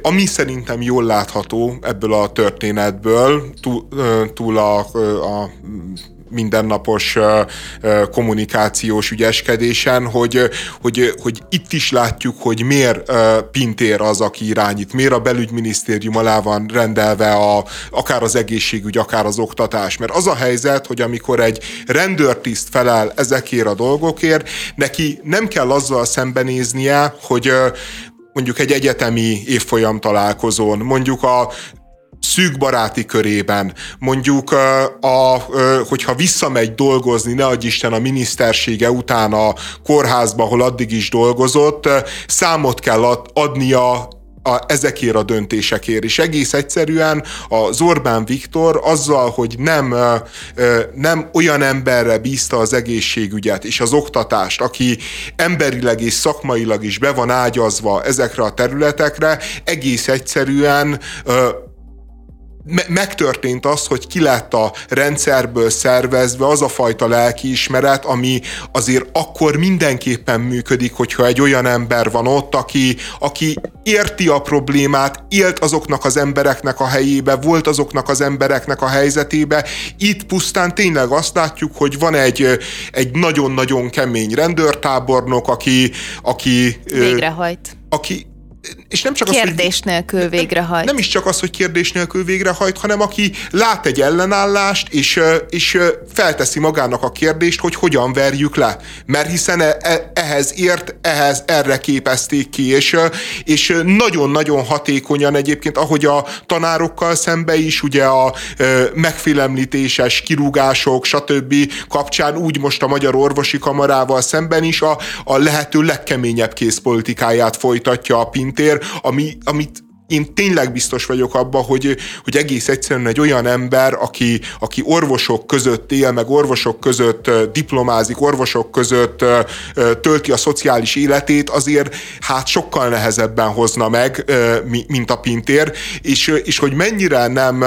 ami szerintem jól látható ebből a történetből, túl, túl a, a mindennapos kommunikációs ügyeskedésen, hogy, hogy, hogy itt is látjuk, hogy miért Pintér az, aki irányít, miért a belügyminisztérium alá van rendelve a, akár az egészségügy, akár az oktatás. Mert az a helyzet, hogy amikor egy rendőrtiszt felel ezekért a dolgokért, neki nem kell azzal szembenéznie, hogy mondjuk egy egyetemi évfolyam találkozón, mondjuk a szűk baráti körében, mondjuk, a, a, hogyha visszamegy dolgozni, ne adj Isten a minisztersége után a kórházba, ahol addig is dolgozott, számot kell adnia a, ezekért a döntésekért. És egész egyszerűen az Orbán Viktor azzal, hogy nem, nem olyan emberre bízta az egészségügyet és az oktatást, aki emberileg és szakmailag is be van ágyazva ezekre a területekre, egész egyszerűen me- megtörtént az, hogy ki lett a rendszerből szervezve az a fajta lelkiismeret, ami azért akkor mindenképpen működik, hogyha egy olyan ember van ott, aki, aki érti a problémát, élt azoknak az embereknek a helyébe, volt azoknak az embereknek a helyzetébe. Itt pusztán tényleg azt látjuk, hogy van egy, egy nagyon-nagyon kemény rendőrtábornok, aki, aki végrehajt. Aki és nem csak kérdés az, hogy, nélkül végrehajt. Nem, nem is csak az, hogy kérdés nélkül végrehajt, hanem aki lát egy ellenállást, és, és felteszi magának a kérdést, hogy hogyan verjük le. Mert hiszen e, e, ehhez ért, ehhez erre képezték ki, és, és nagyon-nagyon hatékonyan egyébként, ahogy a tanárokkal szembe is, ugye a megfélemlítéses kirúgások, stb. kapcsán, úgy most a Magyar Orvosi Kamarával szemben is a, a lehető legkeményebb készpolitikáját folytatja a Pintér, ami, amit én tényleg biztos vagyok abban, hogy, hogy egész egyszerűen egy olyan ember, aki, aki orvosok között él, meg orvosok között diplomázik, orvosok között tölti a szociális életét, azért hát sokkal nehezebben hozna meg, mint a pintér, és, és hogy mennyire nem,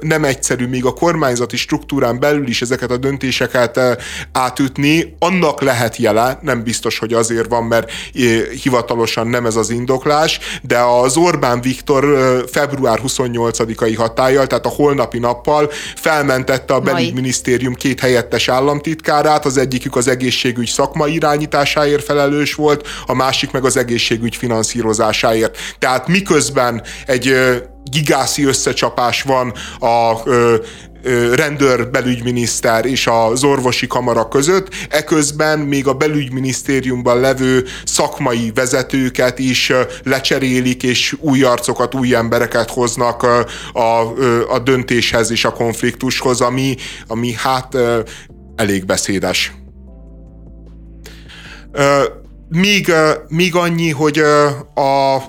nem egyszerű még a kormányzati struktúrán belül is ezeket a döntéseket átütni, annak lehet jele, nem biztos, hogy azért van, mert hivatalosan nem ez az indoklás, de az Orbán Viktor február 28-ai hatállyal, tehát a holnapi nappal felmentette a belügyminisztérium két helyettes államtitkárát, az egyikük az egészségügy szakmai irányításáért felelős volt, a másik meg az egészségügy finanszírozásáért. Tehát miközben egy gigászi összecsapás van a rendőr belügyminiszter és az orvosi kamara között, eközben még a belügyminisztériumban levő szakmai vezetőket is lecserélik, és új arcokat, új embereket hoznak a, a, a döntéshez és a konfliktushoz, ami, ami hát elég beszédes. Még, még annyi, hogy a, az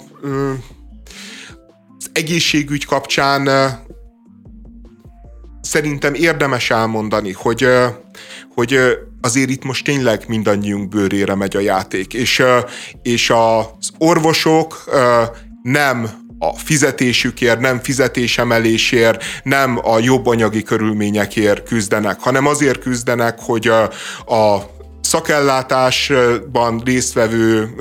egészségügy kapcsán szerintem érdemes elmondani, hogy, hogy azért itt most tényleg mindannyiunk bőrére megy a játék, és, és az orvosok nem a fizetésükért, nem fizetésemelésért, nem a jobb anyagi körülményekért küzdenek, hanem azért küzdenek, hogy a, a szakellátásban résztvevő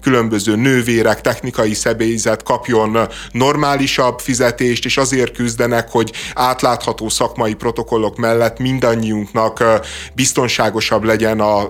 különböző nővérek, technikai személyzet kapjon normálisabb fizetést, és azért küzdenek, hogy átlátható szakmai protokollok mellett mindannyiunknak biztonságosabb legyen a,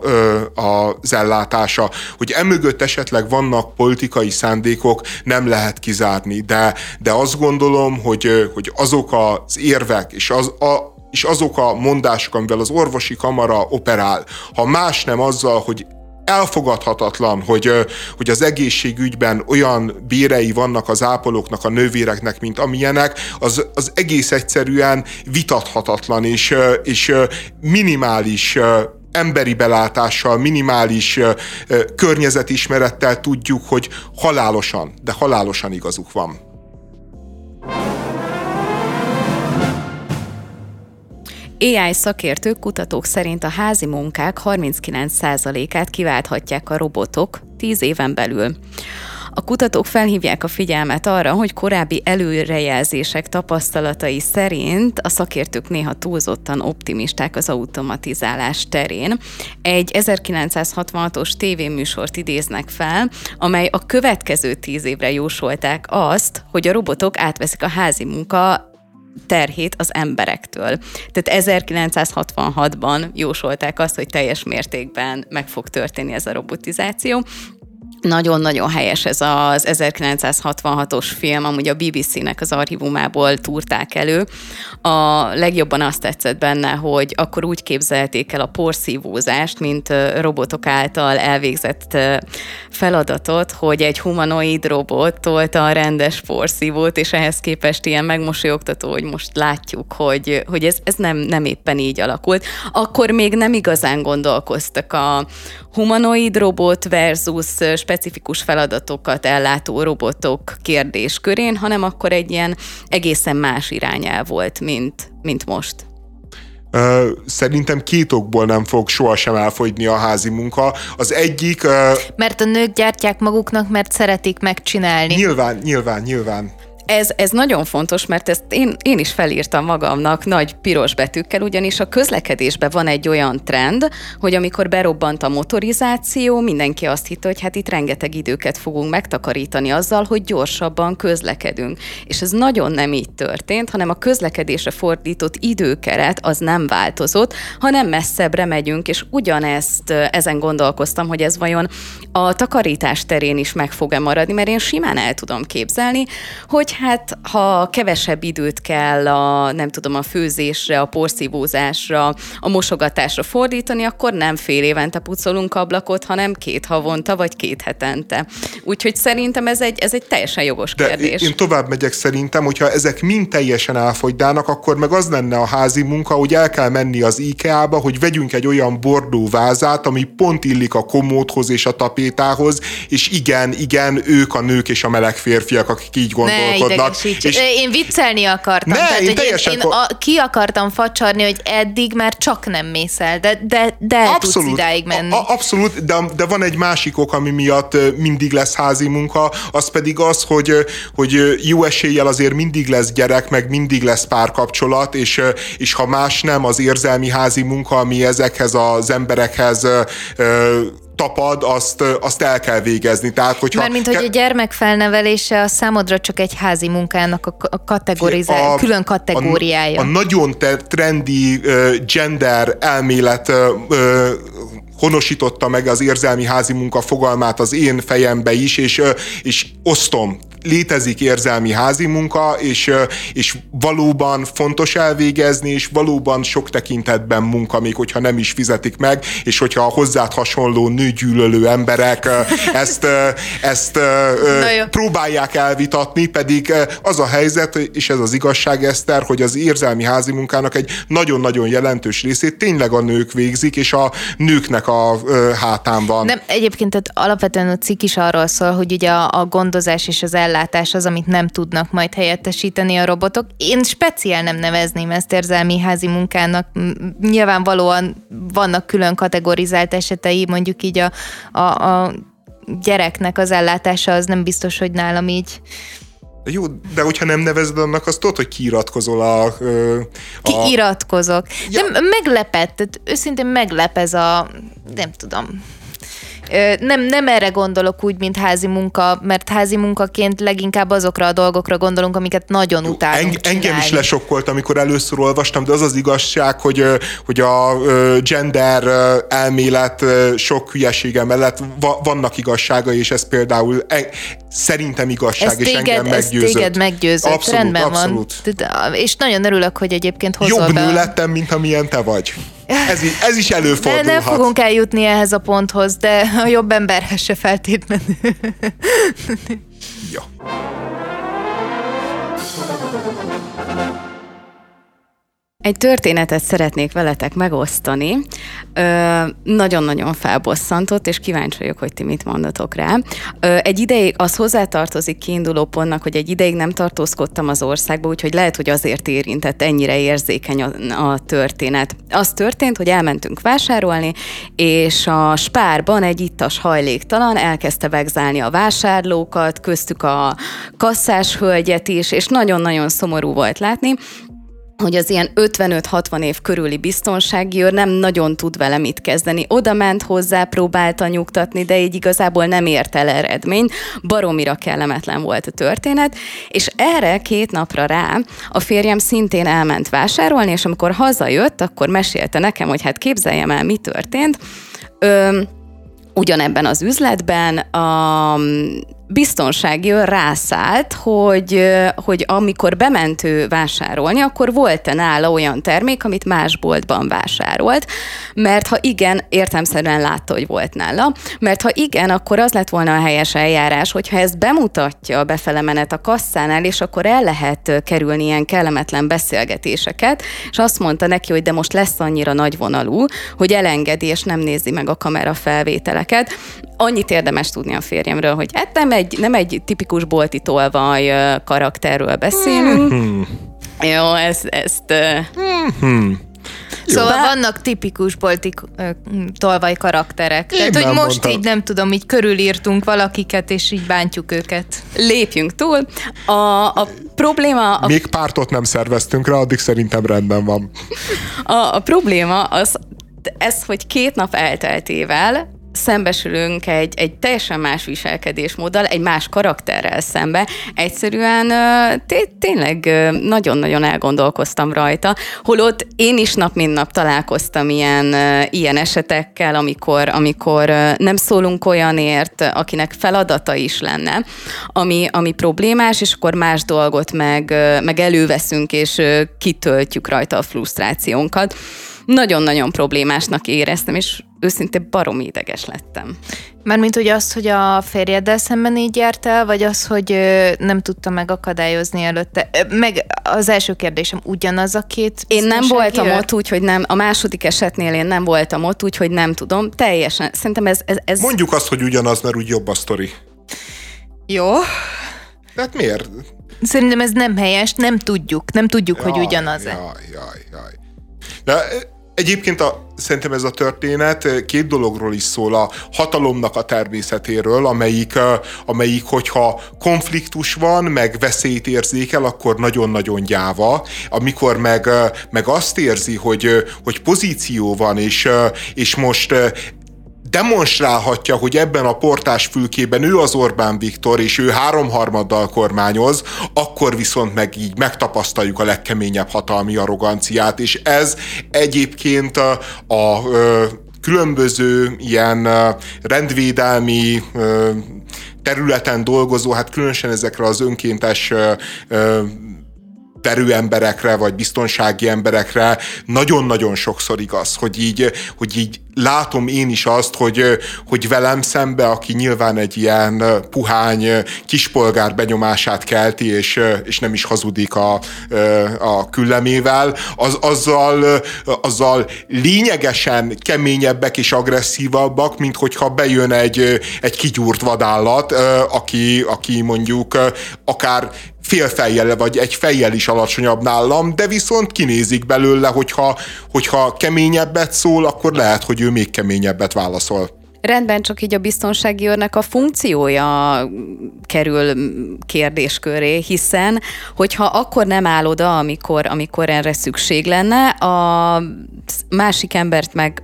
az ellátása. Hogy emögött esetleg vannak politikai szándékok, nem lehet kizárni, de, de azt gondolom, hogy, hogy azok az érvek és az, a, és azok a mondások, amivel az orvosi kamara operál, ha más nem azzal, hogy elfogadhatatlan, hogy, hogy az egészségügyben olyan bérei vannak az ápolóknak, a nővéreknek, mint amilyenek, az, az egész egyszerűen vitathatatlan, és, és minimális emberi belátással, minimális környezetismerettel tudjuk, hogy halálosan, de halálosan igazuk van. AI szakértők, kutatók szerint a házi munkák 39%-át kiválthatják a robotok 10 éven belül. A kutatók felhívják a figyelmet arra, hogy korábbi előrejelzések tapasztalatai szerint a szakértők néha túlzottan optimisták az automatizálás terén. Egy 1966-os tévéműsort idéznek fel, amely a következő tíz évre jósolták azt, hogy a robotok átveszik a házi munka terhét az emberektől. Tehát 1966-ban jósolták azt, hogy teljes mértékben meg fog történni ez a robotizáció, nagyon-nagyon helyes ez az 1966-os film, amúgy a BBC-nek az archívumából túrták elő. A legjobban azt tetszett benne, hogy akkor úgy képzelték el a porszívózást, mint robotok által elvégzett feladatot, hogy egy humanoid robot tolta a rendes porszívót, és ehhez képest ilyen megmosolyogtató, hogy most látjuk, hogy, hogy ez, ez nem, nem éppen így alakult. Akkor még nem igazán gondolkoztak a humanoid robot versus specifikus feladatokat ellátó robotok kérdéskörén, hanem akkor egy ilyen egészen más irányel volt, mint, mint most. Szerintem két okból nem fog sohasem elfogyni a házi munka. Az egyik... Mert a nők gyártják maguknak, mert szeretik megcsinálni. Nyilván, nyilván, nyilván. Ez, ez nagyon fontos, mert ezt én, én is felírtam magamnak nagy piros betűkkel, ugyanis a közlekedésben van egy olyan trend, hogy amikor berobbant a motorizáció, mindenki azt hitte, hogy hát itt rengeteg időket fogunk megtakarítani azzal, hogy gyorsabban közlekedünk. És ez nagyon nem így történt, hanem a közlekedésre fordított időkeret az nem változott, hanem messzebbre megyünk, és ugyanezt ezen gondolkoztam, hogy ez vajon a takarítás terén is meg fog-e maradni, mert én simán el tudom képzelni, hogy hát ha kevesebb időt kell a, nem tudom, a főzésre, a porszívózásra, a mosogatásra fordítani, akkor nem fél évente pucolunk ablakot, hanem két havonta vagy két hetente. Úgyhogy szerintem ez egy, ez egy teljesen jogos De kérdés. Én tovább megyek szerintem, hogyha ezek mind teljesen elfogydának, akkor meg az lenne a házi munka, hogy el kell menni az IKEA-ba, hogy vegyünk egy olyan bordó vázát, ami pont illik a komódhoz és a tapétához, és igen, igen, ők a nők és a meleg férfiak, akik így gondolkodnak magadnak. És én viccelni akartam. Ne, Tehát, én hogy én, én a, ki akartam facsarni, hogy eddig már csak nem mész el, de, de, de abszolút, tudsz idáig menni. A, abszolút, de, de van egy másik ok, ami miatt mindig lesz házi munka, az pedig az, hogy, hogy jó eséllyel azért mindig lesz gyerek, meg mindig lesz párkapcsolat, és, és ha más nem, az érzelmi házi munka, ami ezekhez az emberekhez tapad, azt, azt el kell végezni. Tehát, hogyha Mert mint hogy a gyermek felnevelése a számodra csak egy házi munkának a kategorizál, a, külön kategóriája. A, a nagyon trendi gender elmélet honosította meg az érzelmi házi munka fogalmát az én fejembe is, és, és osztom létezik érzelmi házi munka, és, és valóban fontos elvégezni, és valóban sok tekintetben munka, még hogyha nem is fizetik meg, és hogyha a hozzád hasonló nőgyűlölő emberek ezt, ezt próbálják elvitatni, pedig az a helyzet, és ez az igazság, Eszter, hogy az érzelmi házi munkának egy nagyon-nagyon jelentős részét tényleg a nők végzik, és a nőknek a hátán van. Nem, egyébként tehát alapvetően a cikk is arról szól, hogy ugye a, a gondozás és az ellátás ellátás az, amit nem tudnak majd helyettesíteni a robotok. Én speciál nem nevezném ezt érzelmi házi munkának. Nyilvánvalóan vannak külön kategorizált esetei, mondjuk így a, a, a gyereknek az ellátása az nem biztos, hogy nálam így jó, de hogyha nem nevezed annak, azt tudod, hogy kiiratkozol a... a Kiiratkozok. Ja. Nem, meglepett, tehát őszintén meglep ez a, nem tudom, nem, nem erre gondolok úgy, mint házi munka, mert házi munkaként leginkább azokra a dolgokra gondolunk, amiket nagyon utálunk Eng, Engem is lesokkolt, amikor először olvastam, de az az igazság, hogy, hogy a gender elmélet sok hülyesége mellett vannak igazsága, és ez például szerintem igazság, ez és téged, engem meggyőzött. Ez téged meggyőzött, abszolút, rendben abszolút. van. És nagyon örülök, hogy egyébként hozol Jobb be. nő lettem, mint amilyen te vagy. Ez, ez is előfordulhat. De nem fogunk eljutni ehhez a ponthoz, de a jobb emberhez se feltétlenül. ja. Egy történetet szeretnék veletek megosztani. Ö, nagyon-nagyon felbosszantott, és kíváncsi vagyok, hogy ti mit mondatok rá. Ö, egy ideig, az hozzátartozik kiinduló pontnak, hogy egy ideig nem tartózkodtam az országba, úgyhogy lehet, hogy azért érintett ennyire érzékeny a, a történet. Az történt, hogy elmentünk vásárolni, és a spárban egy ittas hajléktalan elkezdte vegzálni a vásárlókat, köztük a kasszás hölgyet is, és nagyon-nagyon szomorú volt látni, hogy az ilyen 55-60 év körüli biztonsági őr nem nagyon tud vele mit kezdeni. Oda ment hozzá, próbálta nyugtatni, de így igazából nem ért el eredmény. Baromira kellemetlen volt a történet, és erre két napra rá a férjem szintén elment vásárolni, és amikor hazajött, akkor mesélte nekem, hogy hát képzeljem el, mi történt. Ö, ugyanebben az üzletben a biztonsági őr rászállt, hogy, hogy amikor bement ő vásárolni, akkor volt-e nála olyan termék, amit más boltban vásárolt, mert ha igen, értelmszerűen látta, hogy volt nála, mert ha igen, akkor az lett volna a helyes eljárás, hogyha ezt bemutatja a befele menet a kasszánál, és akkor el lehet kerülni ilyen kellemetlen beszélgetéseket, és azt mondta neki, hogy de most lesz annyira nagyvonalú, hogy elengedi, és nem nézi meg a kamera felvételeket. Annyit érdemes tudni a férjemről, hogy hát nem egy, nem egy tipikus bolti tolvaj karakterről beszélünk. Mm-hmm. Jó, ezt... ezt mm-hmm. Szóval Jó. vannak tipikus bolti tolvaj karakterek. Én Tehát, hogy most mondtam. így nem tudom, így körülírtunk valakiket, és így bántjuk őket. Lépjünk túl. A, a probléma... A... Még pártot nem szerveztünk rá, addig szerintem rendben van. A, a probléma az, ez, hogy két nap elteltével szembesülünk egy, egy teljesen más viselkedésmóddal, egy más karakterrel szembe. Egyszerűen té- tényleg nagyon-nagyon elgondolkoztam rajta, holott én is nap mint nap találkoztam ilyen, ilyen esetekkel, amikor, amikor nem szólunk olyanért, akinek feladata is lenne, ami, ami problémás, és akkor más dolgot meg, meg előveszünk, és kitöltjük rajta a frusztrációnkat nagyon-nagyon problémásnak éreztem, és őszintén barom ideges lettem. Mármint hogy az, hogy a férjeddel szemben így járt el, vagy az, hogy nem tudta megakadályozni előtte? Meg az első kérdésem, ugyanaz a két Én nem voltam ott, úgyhogy nem, a második esetnél én nem voltam ott, úgyhogy nem tudom. Teljesen, szerintem ez... ez, ez... Mondjuk azt, hogy ugyanaz, mert úgy jobb a sztori. Jó. Hát miért? Szerintem ez nem helyes, nem tudjuk, nem tudjuk, jaj, hogy ugyanaz-e. Jaj, jaj, jaj. De Egyébként a, szerintem ez a történet két dologról is szól. A hatalomnak a természetéről, amelyik, amelyik hogyha konfliktus van, meg veszélyt érzékel, akkor nagyon-nagyon gyáva. Amikor meg, meg azt érzi, hogy, hogy pozíció van, és, és most demonstrálhatja, hogy ebben a portás fülkében ő az Orbán Viktor, és ő háromharmaddal kormányoz, akkor viszont meg így megtapasztaljuk a legkeményebb hatalmi arroganciát, és ez egyébként a, a, a különböző ilyen rendvédelmi területen dolgozó, hát különösen ezekre az önkéntes terő emberekre, vagy biztonsági emberekre nagyon-nagyon sokszor igaz, hogy így, hogy így látom én is azt, hogy, hogy velem szembe, aki nyilván egy ilyen puhány kispolgár benyomását kelti, és, és nem is hazudik a, a küllemével, az, azzal, azzal lényegesen keményebbek és agresszívabbak, mint hogyha bejön egy, egy kigyúrt vadállat, aki, aki mondjuk akár fél fejjel vagy egy fejjel is alacsonyabb nálam, de viszont kinézik belőle, hogyha, hogyha keményebbet szól, akkor lehet, hogy ő még keményebbet válaszol. Rendben, csak így a biztonsági őrnek a funkciója kerül kérdésköré, hiszen hogyha akkor nem áll oda, amikor, amikor erre szükség lenne, a másik embert meg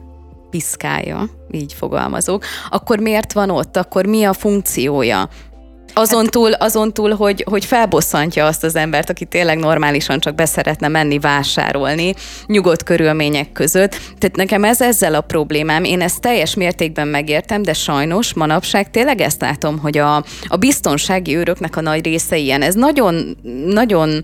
piszkálja, így fogalmazok, akkor miért van ott, akkor mi a funkciója? Azon túl, azon túl hogy, hogy felbosszantja azt az embert, aki tényleg normálisan csak beszeretne menni vásárolni, nyugodt körülmények között. Tehát nekem ez ezzel a problémám. Én ezt teljes mértékben megértem, de sajnos manapság tényleg ezt látom, hogy a, a biztonsági őröknek a nagy része ilyen. Ez nagyon, nagyon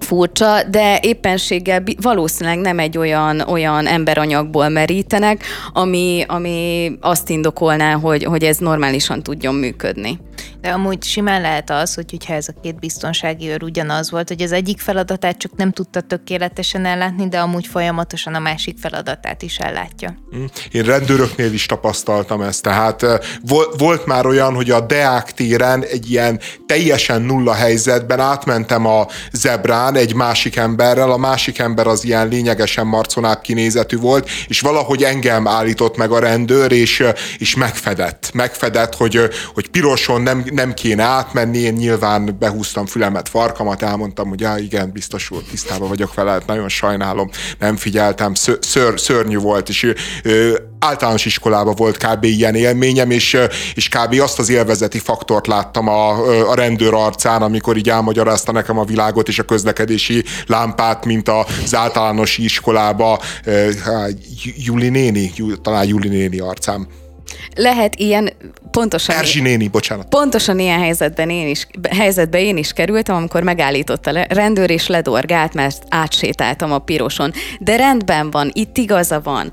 furcsa, de éppenséggel valószínűleg nem egy olyan, olyan emberanyagból merítenek, ami, ami azt indokolná, hogy, hogy ez normálisan tudjon működni. De amúgy simán lehet az, hogy, hogyha ez a két biztonsági őr ugyanaz volt, hogy az egyik feladatát csak nem tudta tökéletesen ellátni, de amúgy folyamatosan a másik feladatát is ellátja. Mm. Én rendőröknél is tapasztaltam ezt, tehát volt már olyan, hogy a Deák téren egy ilyen teljesen nulla helyzetben átmentem a zebrán egy másik emberrel, a másik ember az ilyen lényegesen marconább kinézetű volt, és valahogy engem állított meg a rendőr, és, és megfedett. Megfedett, hogy, hogy piroson nem, nem kéne átmenni, én nyilván behúztam fülemet, farkamat, elmondtam, hogy já, igen, biztos úr, tisztában vagyok vele, hát nagyon sajnálom, nem figyeltem, ször, szörnyű volt, és ö, általános iskolában volt kb. ilyen élményem, és, és kb. azt az élvezeti faktort láttam a, a rendőr arcán, amikor így elmagyarázta nekem a világot és a közlekedési lámpát, mint az általános iskolába Juli néni, talán Juli néni arcám. Lehet ilyen, pontosan... Erzsi néni, bocsánat. Pontosan ilyen helyzetben én is, helyzetben én is kerültem, amikor megállított a rendőr és ledorgált, mert átsétáltam a piroson. De rendben van, itt igaza van.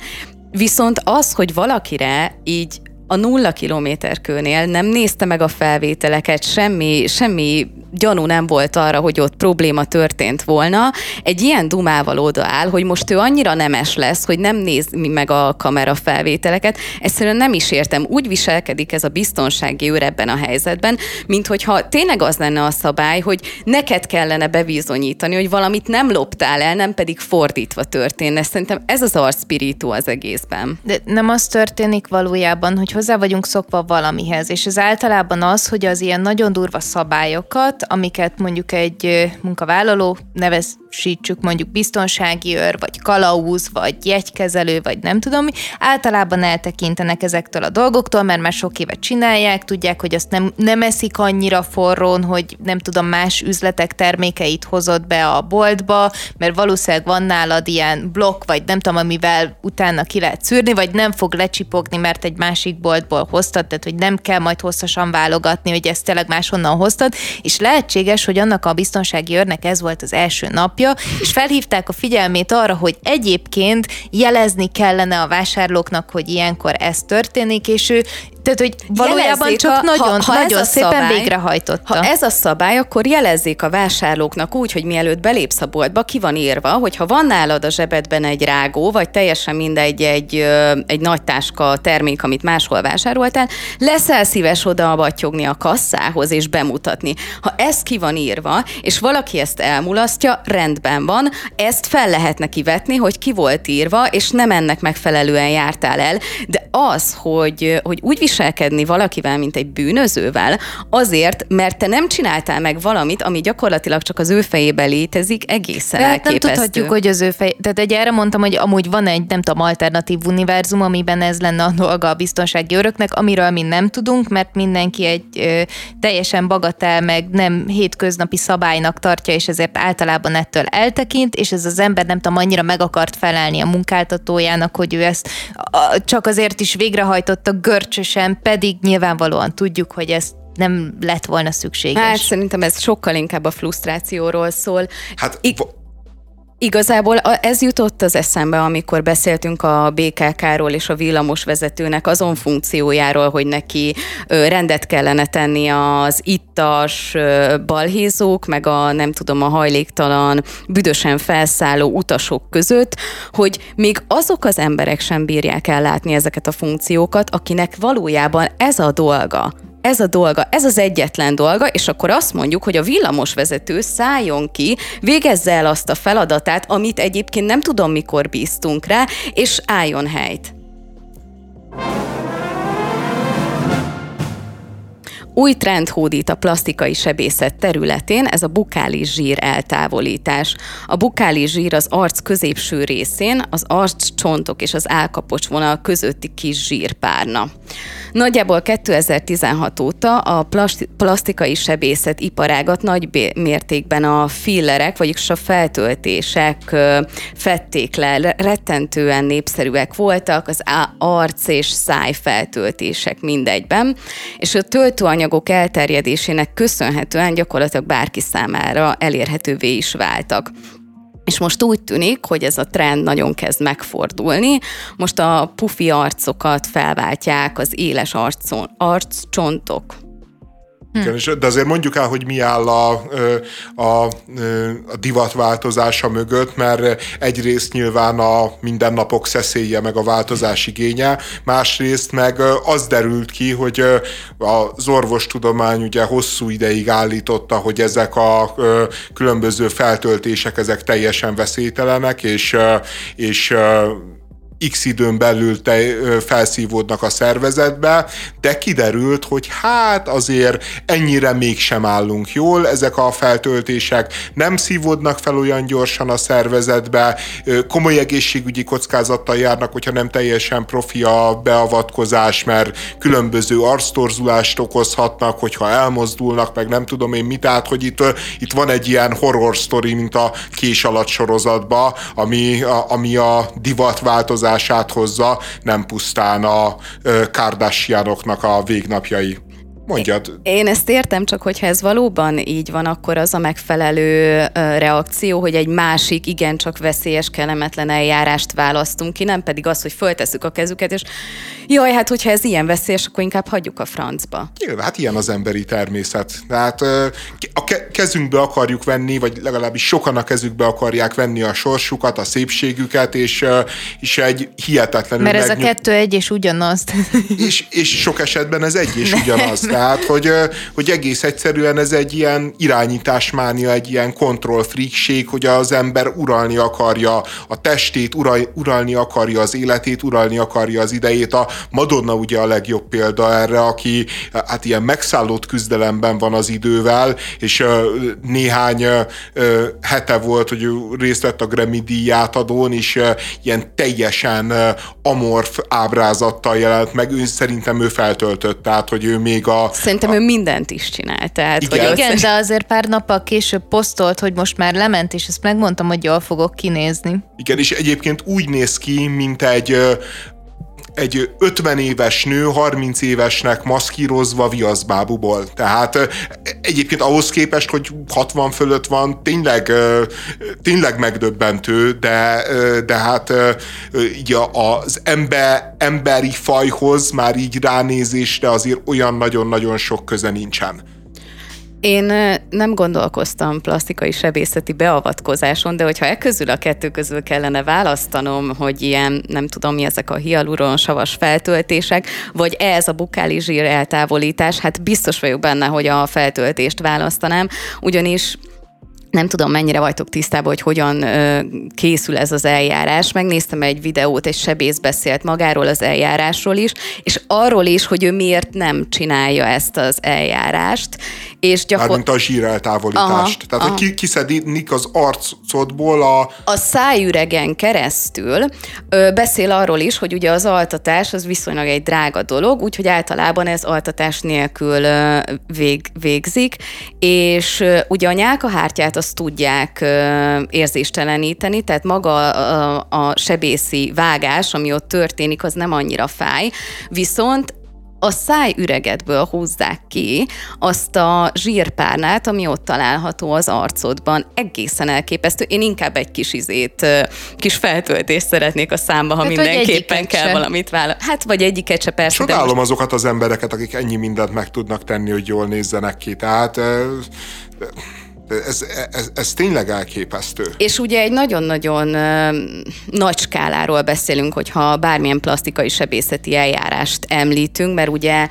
Viszont az, hogy valakire így a nulla kilométerkőnél nem nézte meg a felvételeket, semmi, semmi gyanú nem volt arra, hogy ott probléma történt volna, egy ilyen dumával odaáll, hogy most ő annyira nemes lesz, hogy nem néz meg a kamera felvételeket. Egyszerűen nem is értem. Úgy viselkedik ez a biztonsági őr ebben a helyzetben, mint hogyha tényleg az lenne a szabály, hogy neked kellene bebizonyítani, hogy valamit nem loptál el, nem pedig fordítva történne. Szerintem ez az arszpirító az egészben. De nem az történik valójában, hogy hozzá vagyunk szokva valamihez, és ez általában az, hogy az ilyen nagyon durva szabályokat, amiket mondjuk egy munkavállaló nevez sítsuk mondjuk biztonsági őr, vagy kalauz, vagy jegykezelő, vagy nem tudom mi, általában eltekintenek ezektől a dolgoktól, mert már sok évet csinálják, tudják, hogy azt nem, nem eszik annyira forrón, hogy nem tudom, más üzletek termékeit hozott be a boltba, mert valószínűleg van nálad ilyen blokk, vagy nem tudom, amivel utána ki lehet szűrni, vagy nem fog lecsipogni, mert egy másik boltból hoztad, tehát hogy nem kell majd hosszasan válogatni, hogy ezt tényleg máshonnan hoztad, és lehetséges, hogy annak a biztonsági őrnek ez volt az első nap, napja, és felhívták a figyelmét arra, hogy egyébként jelezni kellene a vásárlóknak, hogy ilyenkor ez történik, és ő tehát, hogy valójában csak a, nagyon, ha, ha nagyon szépen szabály, végrehajtotta. Ha ez a szabály, akkor jelezzék a vásárlóknak úgy, hogy mielőtt belépsz a boltba, ki van írva, hogy ha van nálad a zsebedben egy rágó, vagy teljesen mindegy egy, egy nagy táska termék, amit máshol vásároltál, leszel szíves oda batyogni a kasszához és bemutatni. Ha ez ki van írva, és valaki ezt elmulasztja, rendben van, ezt fel lehet neki vetni, hogy ki volt írva, és nem ennek megfelelően jártál el. De az, hogy, hogy úgy viselkedni valakivel, mint egy bűnözővel, azért, mert te nem csináltál meg valamit, ami gyakorlatilag csak az ő fejében létezik, egészen hát elképesztő. nem tudhatjuk, hogy az ő fej... Tehát egy erre mondtam, hogy amúgy van egy, nem tudom, alternatív univerzum, amiben ez lenne a dolga a biztonsági öröknek, amiről mi nem tudunk, mert mindenki egy ö, teljesen bagatel, meg nem hétköznapi szabálynak tartja, és ezért általában ettől eltekint, és ez az ember nem tudom, annyira meg akart felelni a munkáltatójának, hogy ő ezt a, csak azért is végrehajtotta görcsösen sem, pedig nyilvánvalóan tudjuk, hogy ezt nem lett volna szükséges. Hát szerintem ez sokkal inkább a frusztrációról szól. Hát I- Igazából ez jutott az eszembe, amikor beszéltünk a BKK-ról és a villamosvezetőnek azon funkciójáról, hogy neki rendet kellene tenni az ittas balhézók, meg a nem tudom, a hajléktalan, büdösen felszálló utasok között, hogy még azok az emberek sem bírják ellátni ezeket a funkciókat, akinek valójában ez a dolga ez a dolga, ez az egyetlen dolga, és akkor azt mondjuk, hogy a villamosvezető szálljon ki, végezze el azt a feladatát, amit egyébként nem tudom mikor bíztunk rá, és álljon helyt. Új trend hódít a plastikai sebészet területén, ez a bukális zsír eltávolítás. A bukális zsír az arc középső részén, az arccsontok és az álkapocs vonal közötti kis zsírpárna. Nagyjából 2016 óta a plastikai sebészet iparágat nagy mértékben a fillerek, vagyis a feltöltések fették le, rettentően népszerűek voltak az arc és száj feltöltések mindegyben, és a töltőanyagok elterjedésének köszönhetően gyakorlatilag bárki számára elérhetővé is váltak. És most úgy tűnik, hogy ez a trend nagyon kezd megfordulni. Most a pufi arcokat felváltják az éles arcon, arccsontok. Hm. de azért mondjuk el, hogy mi áll a, a, a divatváltozása mögött, mert egyrészt nyilván a mindennapok szeszélye meg a változás igénye, másrészt meg az derült ki, hogy az orvostudomány ugye hosszú ideig állította, hogy ezek a különböző feltöltések, ezek teljesen veszélytelenek, és, és x időn belül te, felszívódnak a szervezetbe, de kiderült, hogy hát azért ennyire mégsem állunk jól, ezek a feltöltések nem szívódnak fel olyan gyorsan a szervezetbe, komoly egészségügyi kockázattal járnak, hogyha nem teljesen profi a beavatkozás, mert különböző arctorzulást okozhatnak, hogyha elmozdulnak, meg nem tudom én mit, tehát hogy itt, itt van egy ilyen horror story, mint a kés alatt sorozatba, ami a, ami a divat változás változását hozza, nem pusztán a Kardashianoknak a végnapjai. Mondjad. Én ezt értem, csak hogyha ez valóban így van, akkor az a megfelelő reakció, hogy egy másik, igencsak veszélyes, kellemetlen eljárást választunk ki, nem pedig az, hogy föltesszük a kezüket, és jaj, hát hogyha ez ilyen veszélyes, akkor inkább hagyjuk a francba. Nyilván, hát ilyen az emberi természet. Tehát a kezünkbe akarjuk venni, vagy legalábbis sokan a kezükbe akarják venni a sorsukat, a szépségüket, és, és egy hihetetlenül... Mert ez megnyug... a kettő egy és ugyanaz. És, és sok esetben ez egy és ugyanaz. Tehát, hogy, hogy egész egyszerűen ez egy ilyen irányításmánia, egy ilyen kontrollfreakség, hogy az ember uralni akarja a testét, ural, uralni akarja az életét, uralni akarja az idejét. A Madonna ugye a legjobb példa erre, aki hát ilyen megszállott küzdelemben van az idővel, és néhány hete volt, hogy részt vett a Grammy díját adón, és ilyen teljesen amorf ábrázattal jelent meg. Ő szerintem ő feltöltött, tehát, hogy ő még a Szerintem a... ő mindent is csinált. Tehát, Igen, hogy Igen de azért pár nappal később posztolt, hogy most már lement, és ezt megmondtam, hogy jól fogok kinézni. Igen, és egyébként úgy néz ki, mint egy egy 50 éves nő 30 évesnek maszkírozva viaszbábuból. Tehát egyébként ahhoz képest, hogy 60 fölött van, tényleg, tényleg megdöbbentő, de, de hát így az ember, emberi fajhoz már így ránézésre azért olyan nagyon-nagyon sok köze nincsen. Én nem gondolkoztam plastikai sebészeti beavatkozáson, de hogyha e közül a kettő közül kellene választanom, hogy ilyen, nem tudom mi ezek a hialuron savas feltöltések, vagy ez a bukáli zsír eltávolítás, hát biztos vagyok benne, hogy a feltöltést választanám, ugyanis nem tudom, mennyire vagytok tisztában, hogy hogyan ö, készül ez az eljárás. Megnéztem egy videót, egy sebész beszélt magáról az eljárásról is, és arról is, hogy ő miért nem csinálja ezt az eljárást. És gyakor... Mármint a zsíreltávolítást. Aha, Tehát, aha. hogy kiszedik az arcodból a... A szájüregen keresztül ö, beszél arról is, hogy ugye az altatás az viszonylag egy drága dolog, úgyhogy általában ez altatás nélkül ö, vég, végzik, és ö, ugye a nyálkahártyát azt tudják érzésteleníteni, tehát maga a, a sebészi vágás, ami ott történik, az nem annyira fáj, viszont a szájüregedből húzzák ki azt a zsírpárnát, ami ott található az arcodban. Egészen elképesztő. Én inkább egy kis izét, kis feltöltést szeretnék a számba, ha hát, mindenképpen kell se. valamit vállalni. Hát, vagy egyiket se persze. Csodálom most... azokat az embereket, akik ennyi mindent meg tudnak tenni, hogy jól nézzenek ki. Tehát ez, ez, ez tényleg elképesztő. És ugye egy nagyon-nagyon nagy skáláról beszélünk, hogyha bármilyen plastikai sebészeti eljárást említünk, mert ugye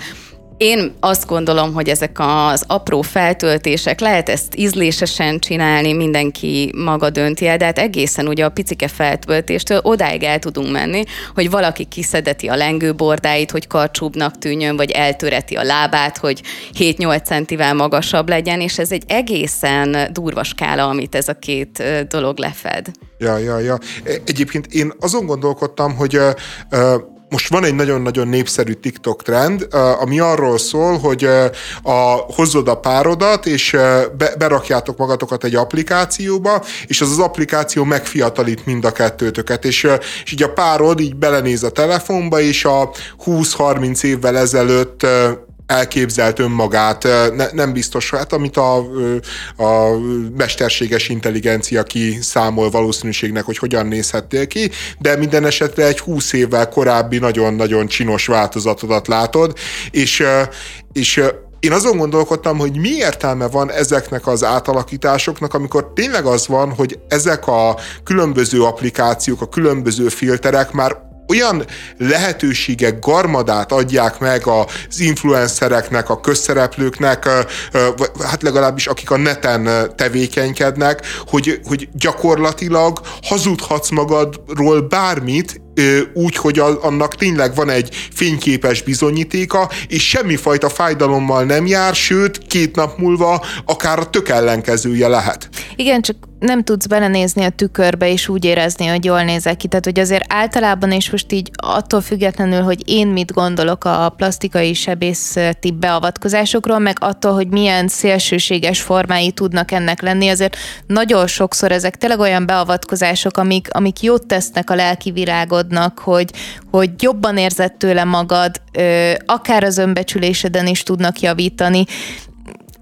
én azt gondolom, hogy ezek az apró feltöltések, lehet ezt ízlésesen csinálni, mindenki maga dönti el, de hát egészen ugye a picike feltöltéstől odáig el tudunk menni, hogy valaki kiszedeti a lengőbordáit, hogy karcsúbbnak tűnjön, vagy eltöreti a lábát, hogy 7-8 centivel magasabb legyen, és ez egy egészen durva skála, amit ez a két dolog lefed. Ja, ja, ja. E, egyébként én azon gondolkodtam, hogy uh, uh, most van egy nagyon-nagyon népszerű TikTok trend, ami arról szól, hogy a, hozzod a párodat, és be, berakjátok magatokat egy applikációba, és az az applikáció megfiatalít mind a kettőtöket, és, és így a párod így belenéz a telefonba, és a 20-30 évvel ezelőtt elképzelt önmagát, ne, nem biztos, hát amit a, a mesterséges intelligencia ki számol valószínűségnek, hogy hogyan nézhettél ki, de minden esetre egy 20 évvel korábbi nagyon-nagyon csinos változatodat látod, és, és én azon gondolkodtam, hogy mi értelme van ezeknek az átalakításoknak, amikor tényleg az van, hogy ezek a különböző applikációk, a különböző filterek már olyan lehetőségek garmadát adják meg az influencereknek, a közszereplőknek, hát legalábbis akik a neten tevékenykednek, hogy, hogy gyakorlatilag hazudhatsz magadról bármit, úgy, hogy annak tényleg van egy fényképes bizonyítéka, és semmifajta fájdalommal nem jár, sőt, két nap múlva akár a tök ellenkezője lehet. Igen, csak nem tudsz belenézni a tükörbe és úgy érezni, hogy jól nézek ki. Tehát, hogy azért általában és most így attól függetlenül, hogy én mit gondolok a plastikai sebészeti beavatkozásokról, meg attól, hogy milyen szélsőséges formái tudnak ennek lenni, azért nagyon sokszor ezek tényleg olyan beavatkozások, amik, amik jót tesznek a lelki világodnak, hogy, hogy jobban érzed tőle magad, akár az önbecsüléseden is tudnak javítani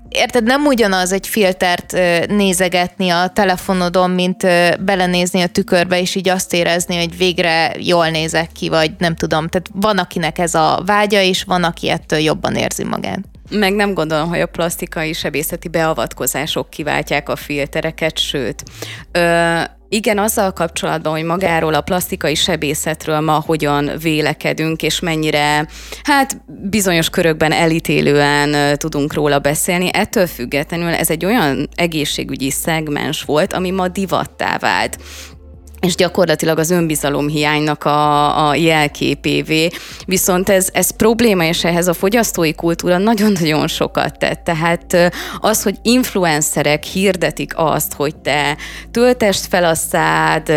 érted, nem ugyanaz egy filtert nézegetni a telefonodon, mint belenézni a tükörbe, és így azt érezni, hogy végre jól nézek ki, vagy nem tudom. Tehát van, akinek ez a vágya, és van, aki ettől jobban érzi magát. Meg nem gondolom, hogy a plastikai sebészeti beavatkozások kiváltják a filtereket, sőt. Ö, igen, azzal kapcsolatban, hogy magáról a plastikai sebészetről ma hogyan vélekedünk, és mennyire, hát bizonyos körökben elítélően tudunk róla beszélni, ettől függetlenül ez egy olyan egészségügyi szegmens volt, ami ma divattá vált és gyakorlatilag az önbizalom hiánynak a, a jelképévé. Viszont ez, ez probléma, és ehhez a fogyasztói kultúra nagyon-nagyon sokat tett. Tehát az, hogy influencerek hirdetik azt, hogy te töltest fel a szád,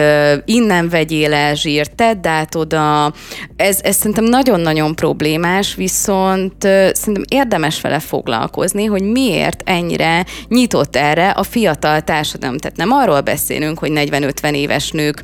innen vegyél el zsírt, tedd át oda, ez, ez szerintem nagyon-nagyon problémás, viszont szerintem érdemes vele foglalkozni, hogy miért ennyire nyitott erre a fiatal társadalom. Tehát nem arról beszélünk, hogy 40-50 éves nők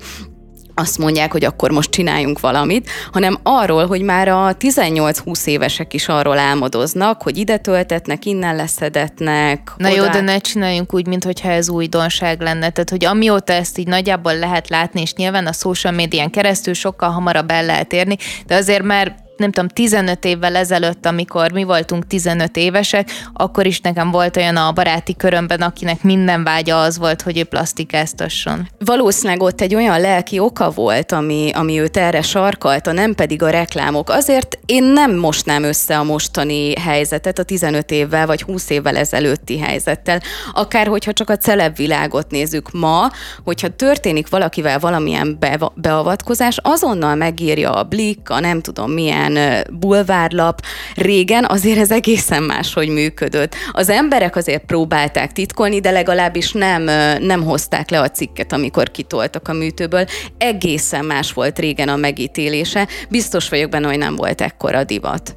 azt mondják, hogy akkor most csináljunk valamit, hanem arról, hogy már a 18-20 évesek is arról álmodoznak, hogy ide töltetnek, innen leszedetnek. Na oda. jó, de ne csináljunk úgy, mintha ez újdonság lenne. Tehát, hogy amióta ezt így nagyjából lehet látni, és nyilván a social médián keresztül sokkal hamarabb el lehet érni, de azért már nem tudom, 15 évvel ezelőtt, amikor mi voltunk 15 évesek, akkor is nekem volt olyan a baráti körömben, akinek minden vágya az volt, hogy ő plastikáztasson. Valószínűleg ott egy olyan lelki oka volt, ami, ami őt erre sarkalta, nem pedig a reklámok. Azért én nem mostnám össze a mostani helyzetet a 15 évvel vagy 20 évvel ezelőtti helyzettel. Akár hogyha csak a celeb világot nézzük ma, hogyha történik valakivel valamilyen be, beavatkozás, azonnal megírja a Blik, a nem tudom milyen ilyen bulvárlap. Régen azért ez egészen máshogy működött. Az emberek azért próbálták titkolni, de legalábbis nem, nem hozták le a cikket, amikor kitoltak a műtőből. Egészen más volt régen a megítélése. Biztos vagyok benne, hogy nem volt ekkora divat.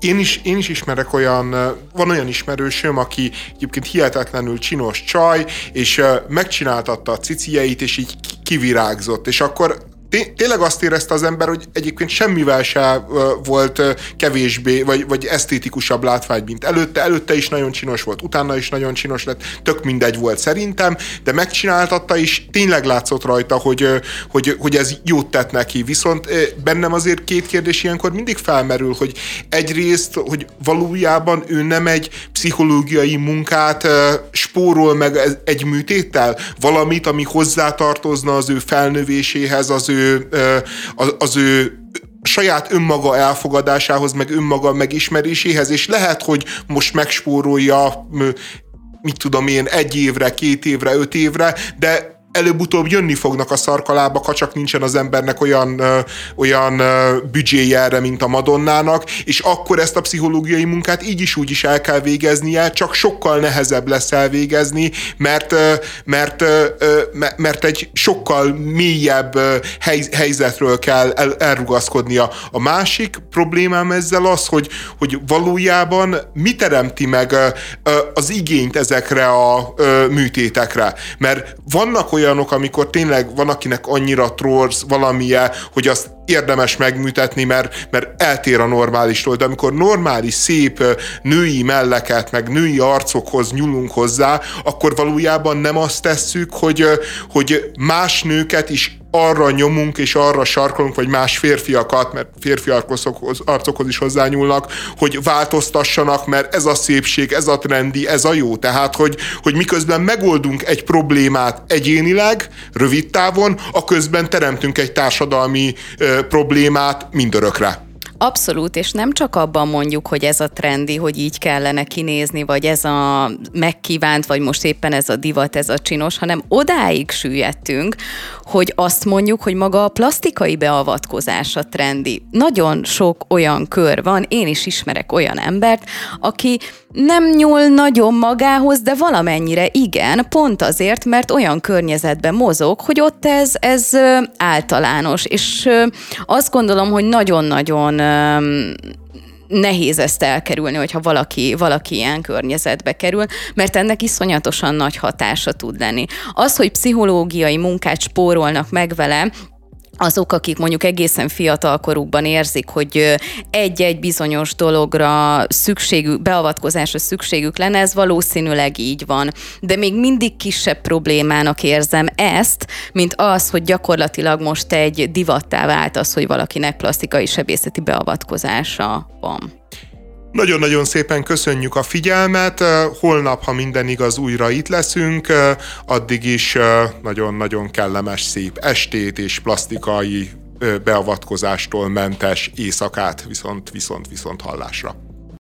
Én is, én is ismerek olyan, van olyan ismerősöm, aki egyébként hihetetlenül csinos csaj, és megcsináltatta a cicieit, és így kivirágzott, és akkor tényleg azt érezte az ember, hogy egyébként semmivel se volt kevésbé, vagy, vagy esztétikusabb látvány, mint előtte. Előtte is nagyon csinos volt, utána is nagyon csinos lett, tök mindegy volt szerintem, de megcsináltatta, és tényleg látszott rajta, hogy, hogy, hogy ez jót tett neki. Viszont bennem azért két kérdés ilyenkor mindig felmerül, hogy egyrészt, hogy valójában ő nem egy pszichológiai munkát spórol meg egy műtéttel, valamit, ami hozzátartozna az ő felnövéséhez, az ő, az, az ő saját önmaga elfogadásához, meg önmaga megismeréséhez, és lehet, hogy most megspórolja mit tudom én, egy évre, két évre, öt évre, de előbb-utóbb jönni fognak a szarkalába, ha csak nincsen az embernek olyan, ö, olyan ö, büdzséje erre, mint a Madonnának, és akkor ezt a pszichológiai munkát így is úgy is el kell végeznie, csak sokkal nehezebb lesz elvégezni, mert, ö, mert, mert egy sokkal mélyebb hely, helyzetről kell el, elrugaszkodnia. A másik problémám ezzel az, hogy, hogy valójában mi teremti meg az igényt ezekre a műtétekre. Mert vannak olyan olyanok, amikor tényleg van, akinek annyira trorz valamilyen, hogy azt érdemes megműtetni, mert, mert eltér a normálistól, de amikor normális, szép női melleket, meg női arcokhoz nyúlunk hozzá, akkor valójában nem azt tesszük, hogy, hogy más nőket is arra nyomunk és arra sarkolunk, vagy más férfiakat, mert férfi arcokhoz, arcokhoz is hozzányúlnak, hogy változtassanak, mert ez a szépség, ez a trendi, ez a jó. Tehát, hogy, hogy miközben megoldunk egy problémát egyénileg, rövid távon, a közben teremtünk egy társadalmi ö, problémát mindörökre. Abszolút, és nem csak abban mondjuk, hogy ez a trendi, hogy így kellene kinézni, vagy ez a megkívánt, vagy most éppen ez a divat, ez a csinos, hanem odáig süllyedtünk, hogy azt mondjuk, hogy maga a plastikai beavatkozás a trendi. Nagyon sok olyan kör van, én is ismerek olyan embert, aki nem nyúl nagyon magához, de valamennyire igen, pont azért, mert olyan környezetben mozog, hogy ott ez, ez általános, és azt gondolom, hogy nagyon-nagyon nehéz ezt elkerülni, hogyha valaki, valaki ilyen környezetbe kerül, mert ennek iszonyatosan nagy hatása tud lenni. Az, hogy pszichológiai munkát spórolnak meg vele, azok, akik mondjuk egészen fiatal korukban érzik, hogy egy-egy bizonyos dologra szükségük, beavatkozásra szükségük lenne, ez valószínűleg így van. De még mindig kisebb problémának érzem ezt, mint az, hogy gyakorlatilag most egy divattá vált az, hogy valakinek plastikai sebészeti beavatkozása van. Nagyon-nagyon szépen köszönjük a figyelmet. Holnap, ha minden igaz, újra itt leszünk. Addig is nagyon-nagyon kellemes, szép estét és plastikai beavatkozástól mentes éjszakát viszont, viszont, viszont hallásra.